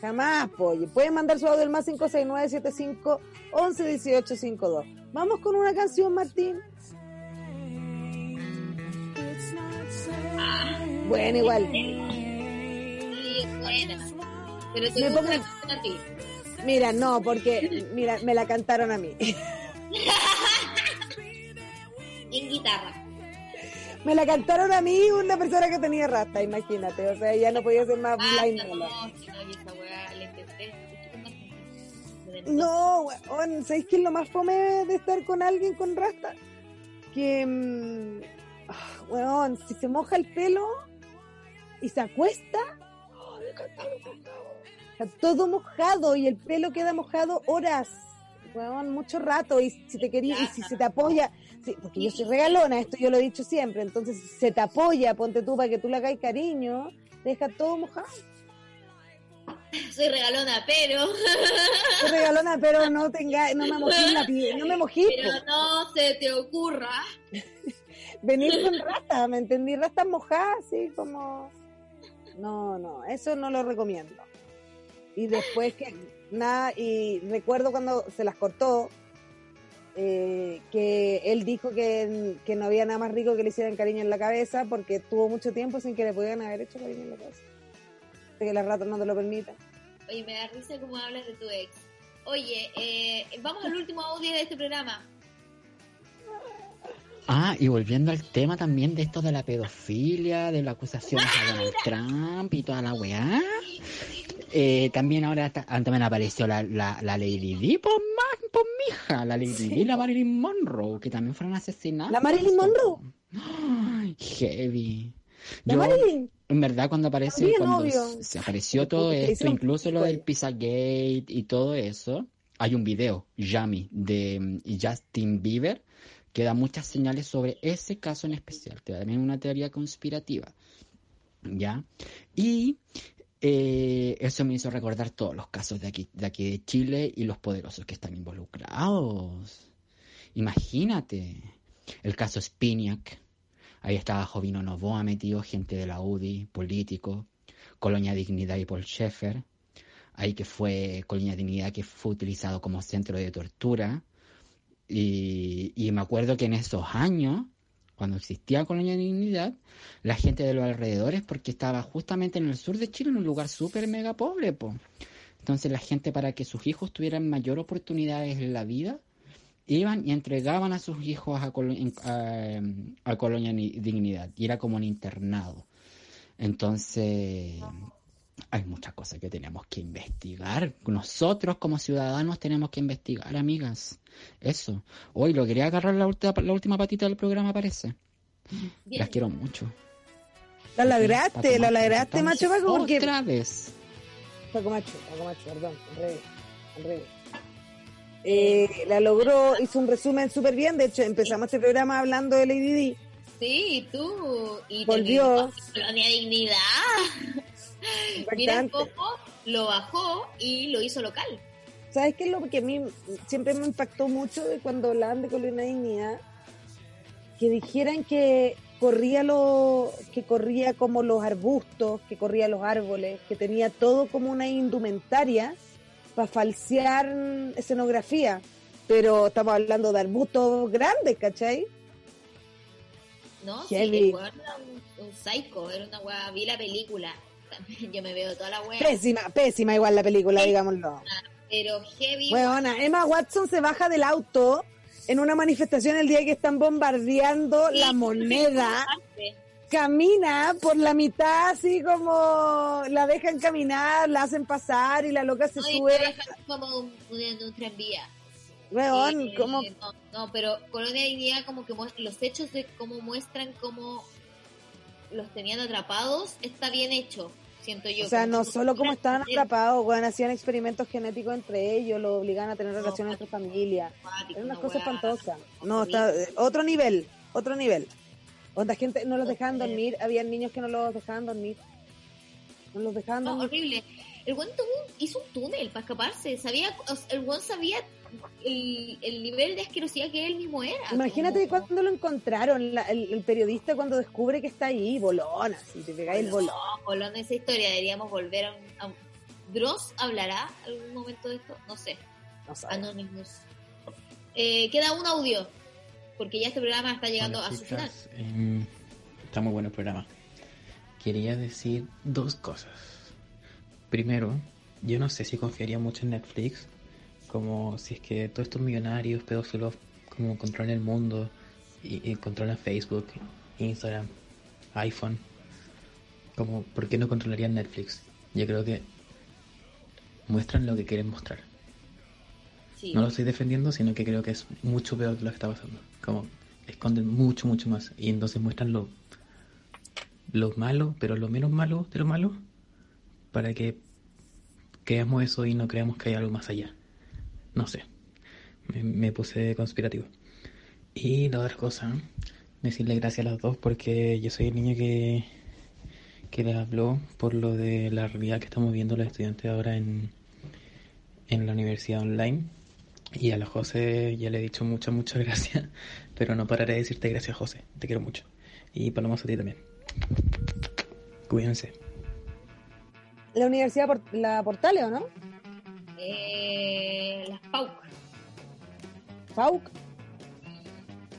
Jamás, po. Y Pueden mandar su audio al más 56975 11 18 52. Vamos con una canción, Martín. Bueno, igual. Sí, buena. Pero te Me canción a ti. Mira, no, porque mira, me la cantaron a mí. En guitarra. Me la cantaron a mí una persona que tenía rasta, imagínate. O sea, ya no podía ser más blind. No, no, weón, ¿sabéis qué es lo más fome de estar con alguien con rasta? Que, mm, ah, weón, si se moja el pelo y se acuesta, está todo mojado y el pelo queda mojado horas. weón, mucho rato y si te quería, y si se te apoya, sí, porque yo soy regalona, esto yo lo he dicho siempre, entonces si se te apoya, ponte tú para que tú le hagas cariño, deja todo mojado. Soy regalona, pero. Soy regalona, pero no tenga, no me mojé la piel, no me mojé. Pero no se te ocurra. Venir con rata, ¿me entendí? Rastas mojadas, así como. No, no, eso no lo recomiendo. Y después que nada, y recuerdo cuando se las cortó, eh, que él dijo que, que no había nada más rico que le hicieran cariño en la cabeza porque tuvo mucho tiempo sin que le pudieran haber hecho cariño en la cabeza. Que las ratas no te lo permitan. Oye, me da risa cómo hablas de tu ex. Oye, eh, vamos al último audio de este programa. Ah, y volviendo al tema también de esto de la pedofilia, de las acusaciones [laughs] a Donald Trump y toda la weá. Eh, también ahora ah, también apareció la, la, la Lady Di, por, ma- por mija, la Lady Di y la Marilyn Monroe, que también fueron asesinadas. ¿La Marilyn Monroe? Ay, heavy. ¿La Yo, Marilyn? En verdad, cuando obvio. se apareció todo esto, incluso lo del Pizzagate y todo eso, hay un video, Yami, de mm, Justin Bieber, que da muchas señales sobre ese caso en especial. Te da también una teoría conspirativa. ¿Ya? Y eh, eso me hizo recordar todos los casos de aquí, de aquí de Chile y los poderosos que están involucrados. Imagínate. El caso Spiniak. Ahí estaba Jovino Novoa metido, gente de la UDI, político. Colonia Dignidad y Paul Schaeffer. Ahí que fue Colonia Dignidad que fue utilizado como centro de tortura. Y, y me acuerdo que en esos años, cuando existía Colonia Dignidad, la gente de los alrededores, porque estaba justamente en el sur de Chile, en un lugar súper mega pobre, po. Entonces la gente para que sus hijos tuvieran mayor oportunidades en la vida, iban y entregaban a sus hijos a, a- Colonia Ni- Dignidad. Y era como un internado. Entonces, hay muchas cosas que tenemos que investigar. Nosotros como ciudadanos tenemos que investigar, amigas. Eso. Hoy lo quería agarrar la, ulti- la última patita del programa, parece. Las quiero mucho. La lagraste, Paco la Macho, lagraste, macho entonces, Paco, porque... Otra vez. Paco Macho, Paco Macho, perdón, al revés, al revés. Eh, la logró, hizo un resumen súper bien, de hecho empezamos este programa hablando de Lady Di. Sí, y tú. Y Volvió. terminó Colonia Dignidad. Mira cómo lo bajó y lo hizo local. ¿Sabes qué es lo que a mí siempre me impactó mucho de cuando hablaban de Colonia Dignidad? Que dijeran que corría lo, que corría como los arbustos, que corría los árboles, que tenía todo como una indumentaria para falsear escenografía. Pero estamos hablando de arbustos grandes, ¿cachai? ¿No? Sí, el weón era un, un psycho, era una weá. Vi la película. [laughs] Yo me veo toda la weá. Pésima, pésima igual la película, digámoslo. Pero heavy. Weona, Emma Watson se baja del auto en una manifestación el día que están bombardeando la moneda. Camina por la mitad, así como la dejan caminar, la hacen pasar y la loca se No, sube. como un, un- un tranvía. Weón, Eh, como No, no, pero Colonia Dignidad como que los hechos de cómo muestran cómo los tenían atrapados está bien hecho, siento yo. O sea, no solo como estaban atrapados, weón, hacían experimentos genéticos entre ellos, lo obligaban a tener relaciones entre familias. Era una una cosa weá espantosa. No, está, eh, otro nivel, otro nivel. Onda, gente no los dejaban dormir, había niños que no los dejaban dormir. No los dejaban No, dormir. horrible. El buen hizo un túnel para escaparse. Sabía, el buen sabía el, el nivel de asquerosidad que él mismo era. Imagínate cuando lo encontraron, la- el, el periodista cuando descubre que está ahí, bolona, si te pegáis el bolón. No, Colón, esa historia deberíamos volver a un... a un- ¿Dross hablará algún momento de esto? No sé. Anonymous. Eh, queda un audio, porque ya este programa está llegando Hola, a su final. Em, está muy bueno el programa. Quería decir dos cosas. Primero, yo no sé si confiaría mucho en Netflix, como si es que todos estos millonarios pedófilos como controlan el mundo y, y controlan Facebook, Instagram, iPhone. Como, ¿por qué no controlarían Netflix? Yo creo que muestran lo que quieren mostrar. Sí. No lo estoy defendiendo, sino que creo que es mucho peor de lo que está pasando. Como esconden mucho, mucho más. Y entonces muestran lo, lo malo, pero lo menos malo de lo malo, para que creamos eso y no creamos que hay algo más allá. No sé. Me, me puse conspirativo. Y la otra cosa, decirle gracias a las dos porque yo soy el niño que, que les habló por lo de la realidad que estamos viendo los estudiantes ahora en, en la universidad online. Y a la José ya le he dicho muchas, muchas gracias, [laughs] pero no pararé de decirte gracias, José. Te quiero mucho. Y Paloma a ti también. Cuídense. La Universidad Port- La Portale, ¿o no? Eh, las PAUC. ¿FAUC?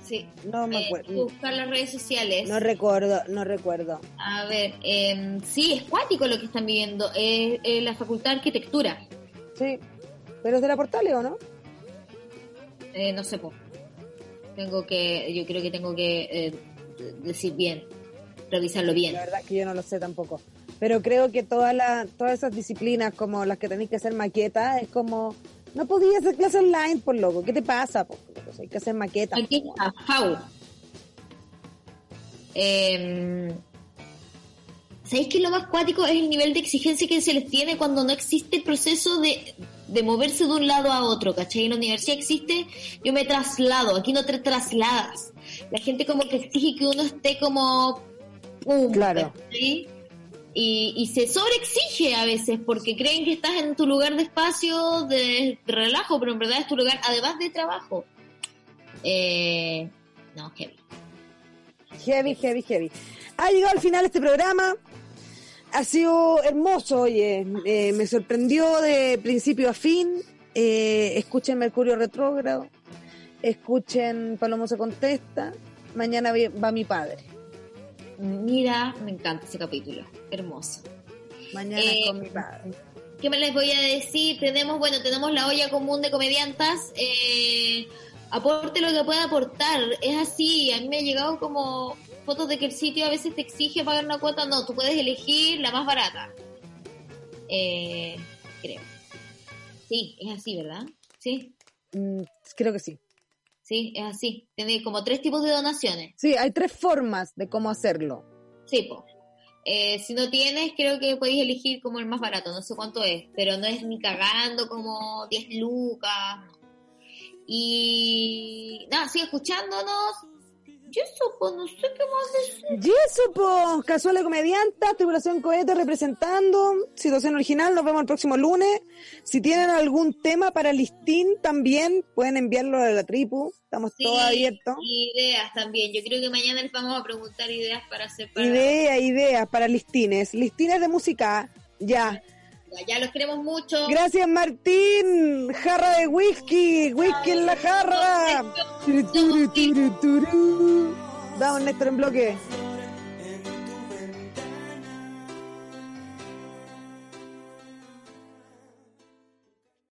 Sí. No me Eh, acuerdo. buscar las redes sociales. No recuerdo, no recuerdo. A ver, eh, sí, es cuático lo que están viviendo. Es eh, la Facultad de Arquitectura. Sí. ¿Pero es de la Portale o no? Eh, no sé, po. Tengo que, yo creo que tengo que eh, decir bien, revisarlo bien. La verdad que yo no lo sé tampoco. Pero creo que todas las todas esas disciplinas, como las que tenéis que hacer maquetas, es como. No podías hacer clase online, por loco. ¿Qué te pasa? po? Pues hay que hacer maquetas. Aquí está, FAU. Eh, ¿Sabéis que lo más cuático es el nivel de exigencia que se les tiene cuando no existe el proceso de, de moverse de un lado a otro? ¿Cachai? En la universidad existe, yo me traslado, aquí no te trasladas. La gente como que exige que uno esté como... Claro. ¿cachai? Y, y se sobreexige a veces porque creen que estás en tu lugar de espacio, de relajo, pero en verdad es tu lugar además de trabajo. Eh, no, heavy. Heavy, heavy, heavy. Ha llegado al final este programa. Ha sido hermoso, oye. Eh, me sorprendió de principio a fin. Eh, escuchen Mercurio Retrógrado. Escuchen Palomo se contesta. Mañana va mi padre. Mira, me encanta ese capítulo. Hermoso. Mañana Eh, con mi padre. ¿Qué me les voy a decir? Tenemos, bueno, tenemos la olla común de comediantas. Eh, aporte lo que pueda aportar. Es así. A mí me ha llegado como fotos de que el sitio a veces te exige pagar una cuota. No, tú puedes elegir la más barata. Eh, creo. Sí, es así, ¿verdad? Sí. Mm, creo que sí. Sí, es así. Tiene como tres tipos de donaciones. Sí, hay tres formas de cómo hacerlo. Sí, po. Eh, si no tienes, creo que podéis elegir como el más barato, no sé cuánto es, pero no es ni cagando como 10 lucas. Y nada, sigue escuchándonos. Yo supo, no sé qué más decir. Y eso, pues, casuales comediantas, tripulación cohete representando, situación original, nos vemos el próximo lunes. Si tienen algún tema para listín también, pueden enviarlo a la tripu, estamos Sí, todos abiertos. Ideas también. Yo creo que mañana les vamos a preguntar ideas para hacer para. Ideas, ideas para listines, listines de música, ya. Ya, los queremos mucho. Gracias Martín, jarra de whisky, whisky en la jarra. Vamos Néstor en bloque.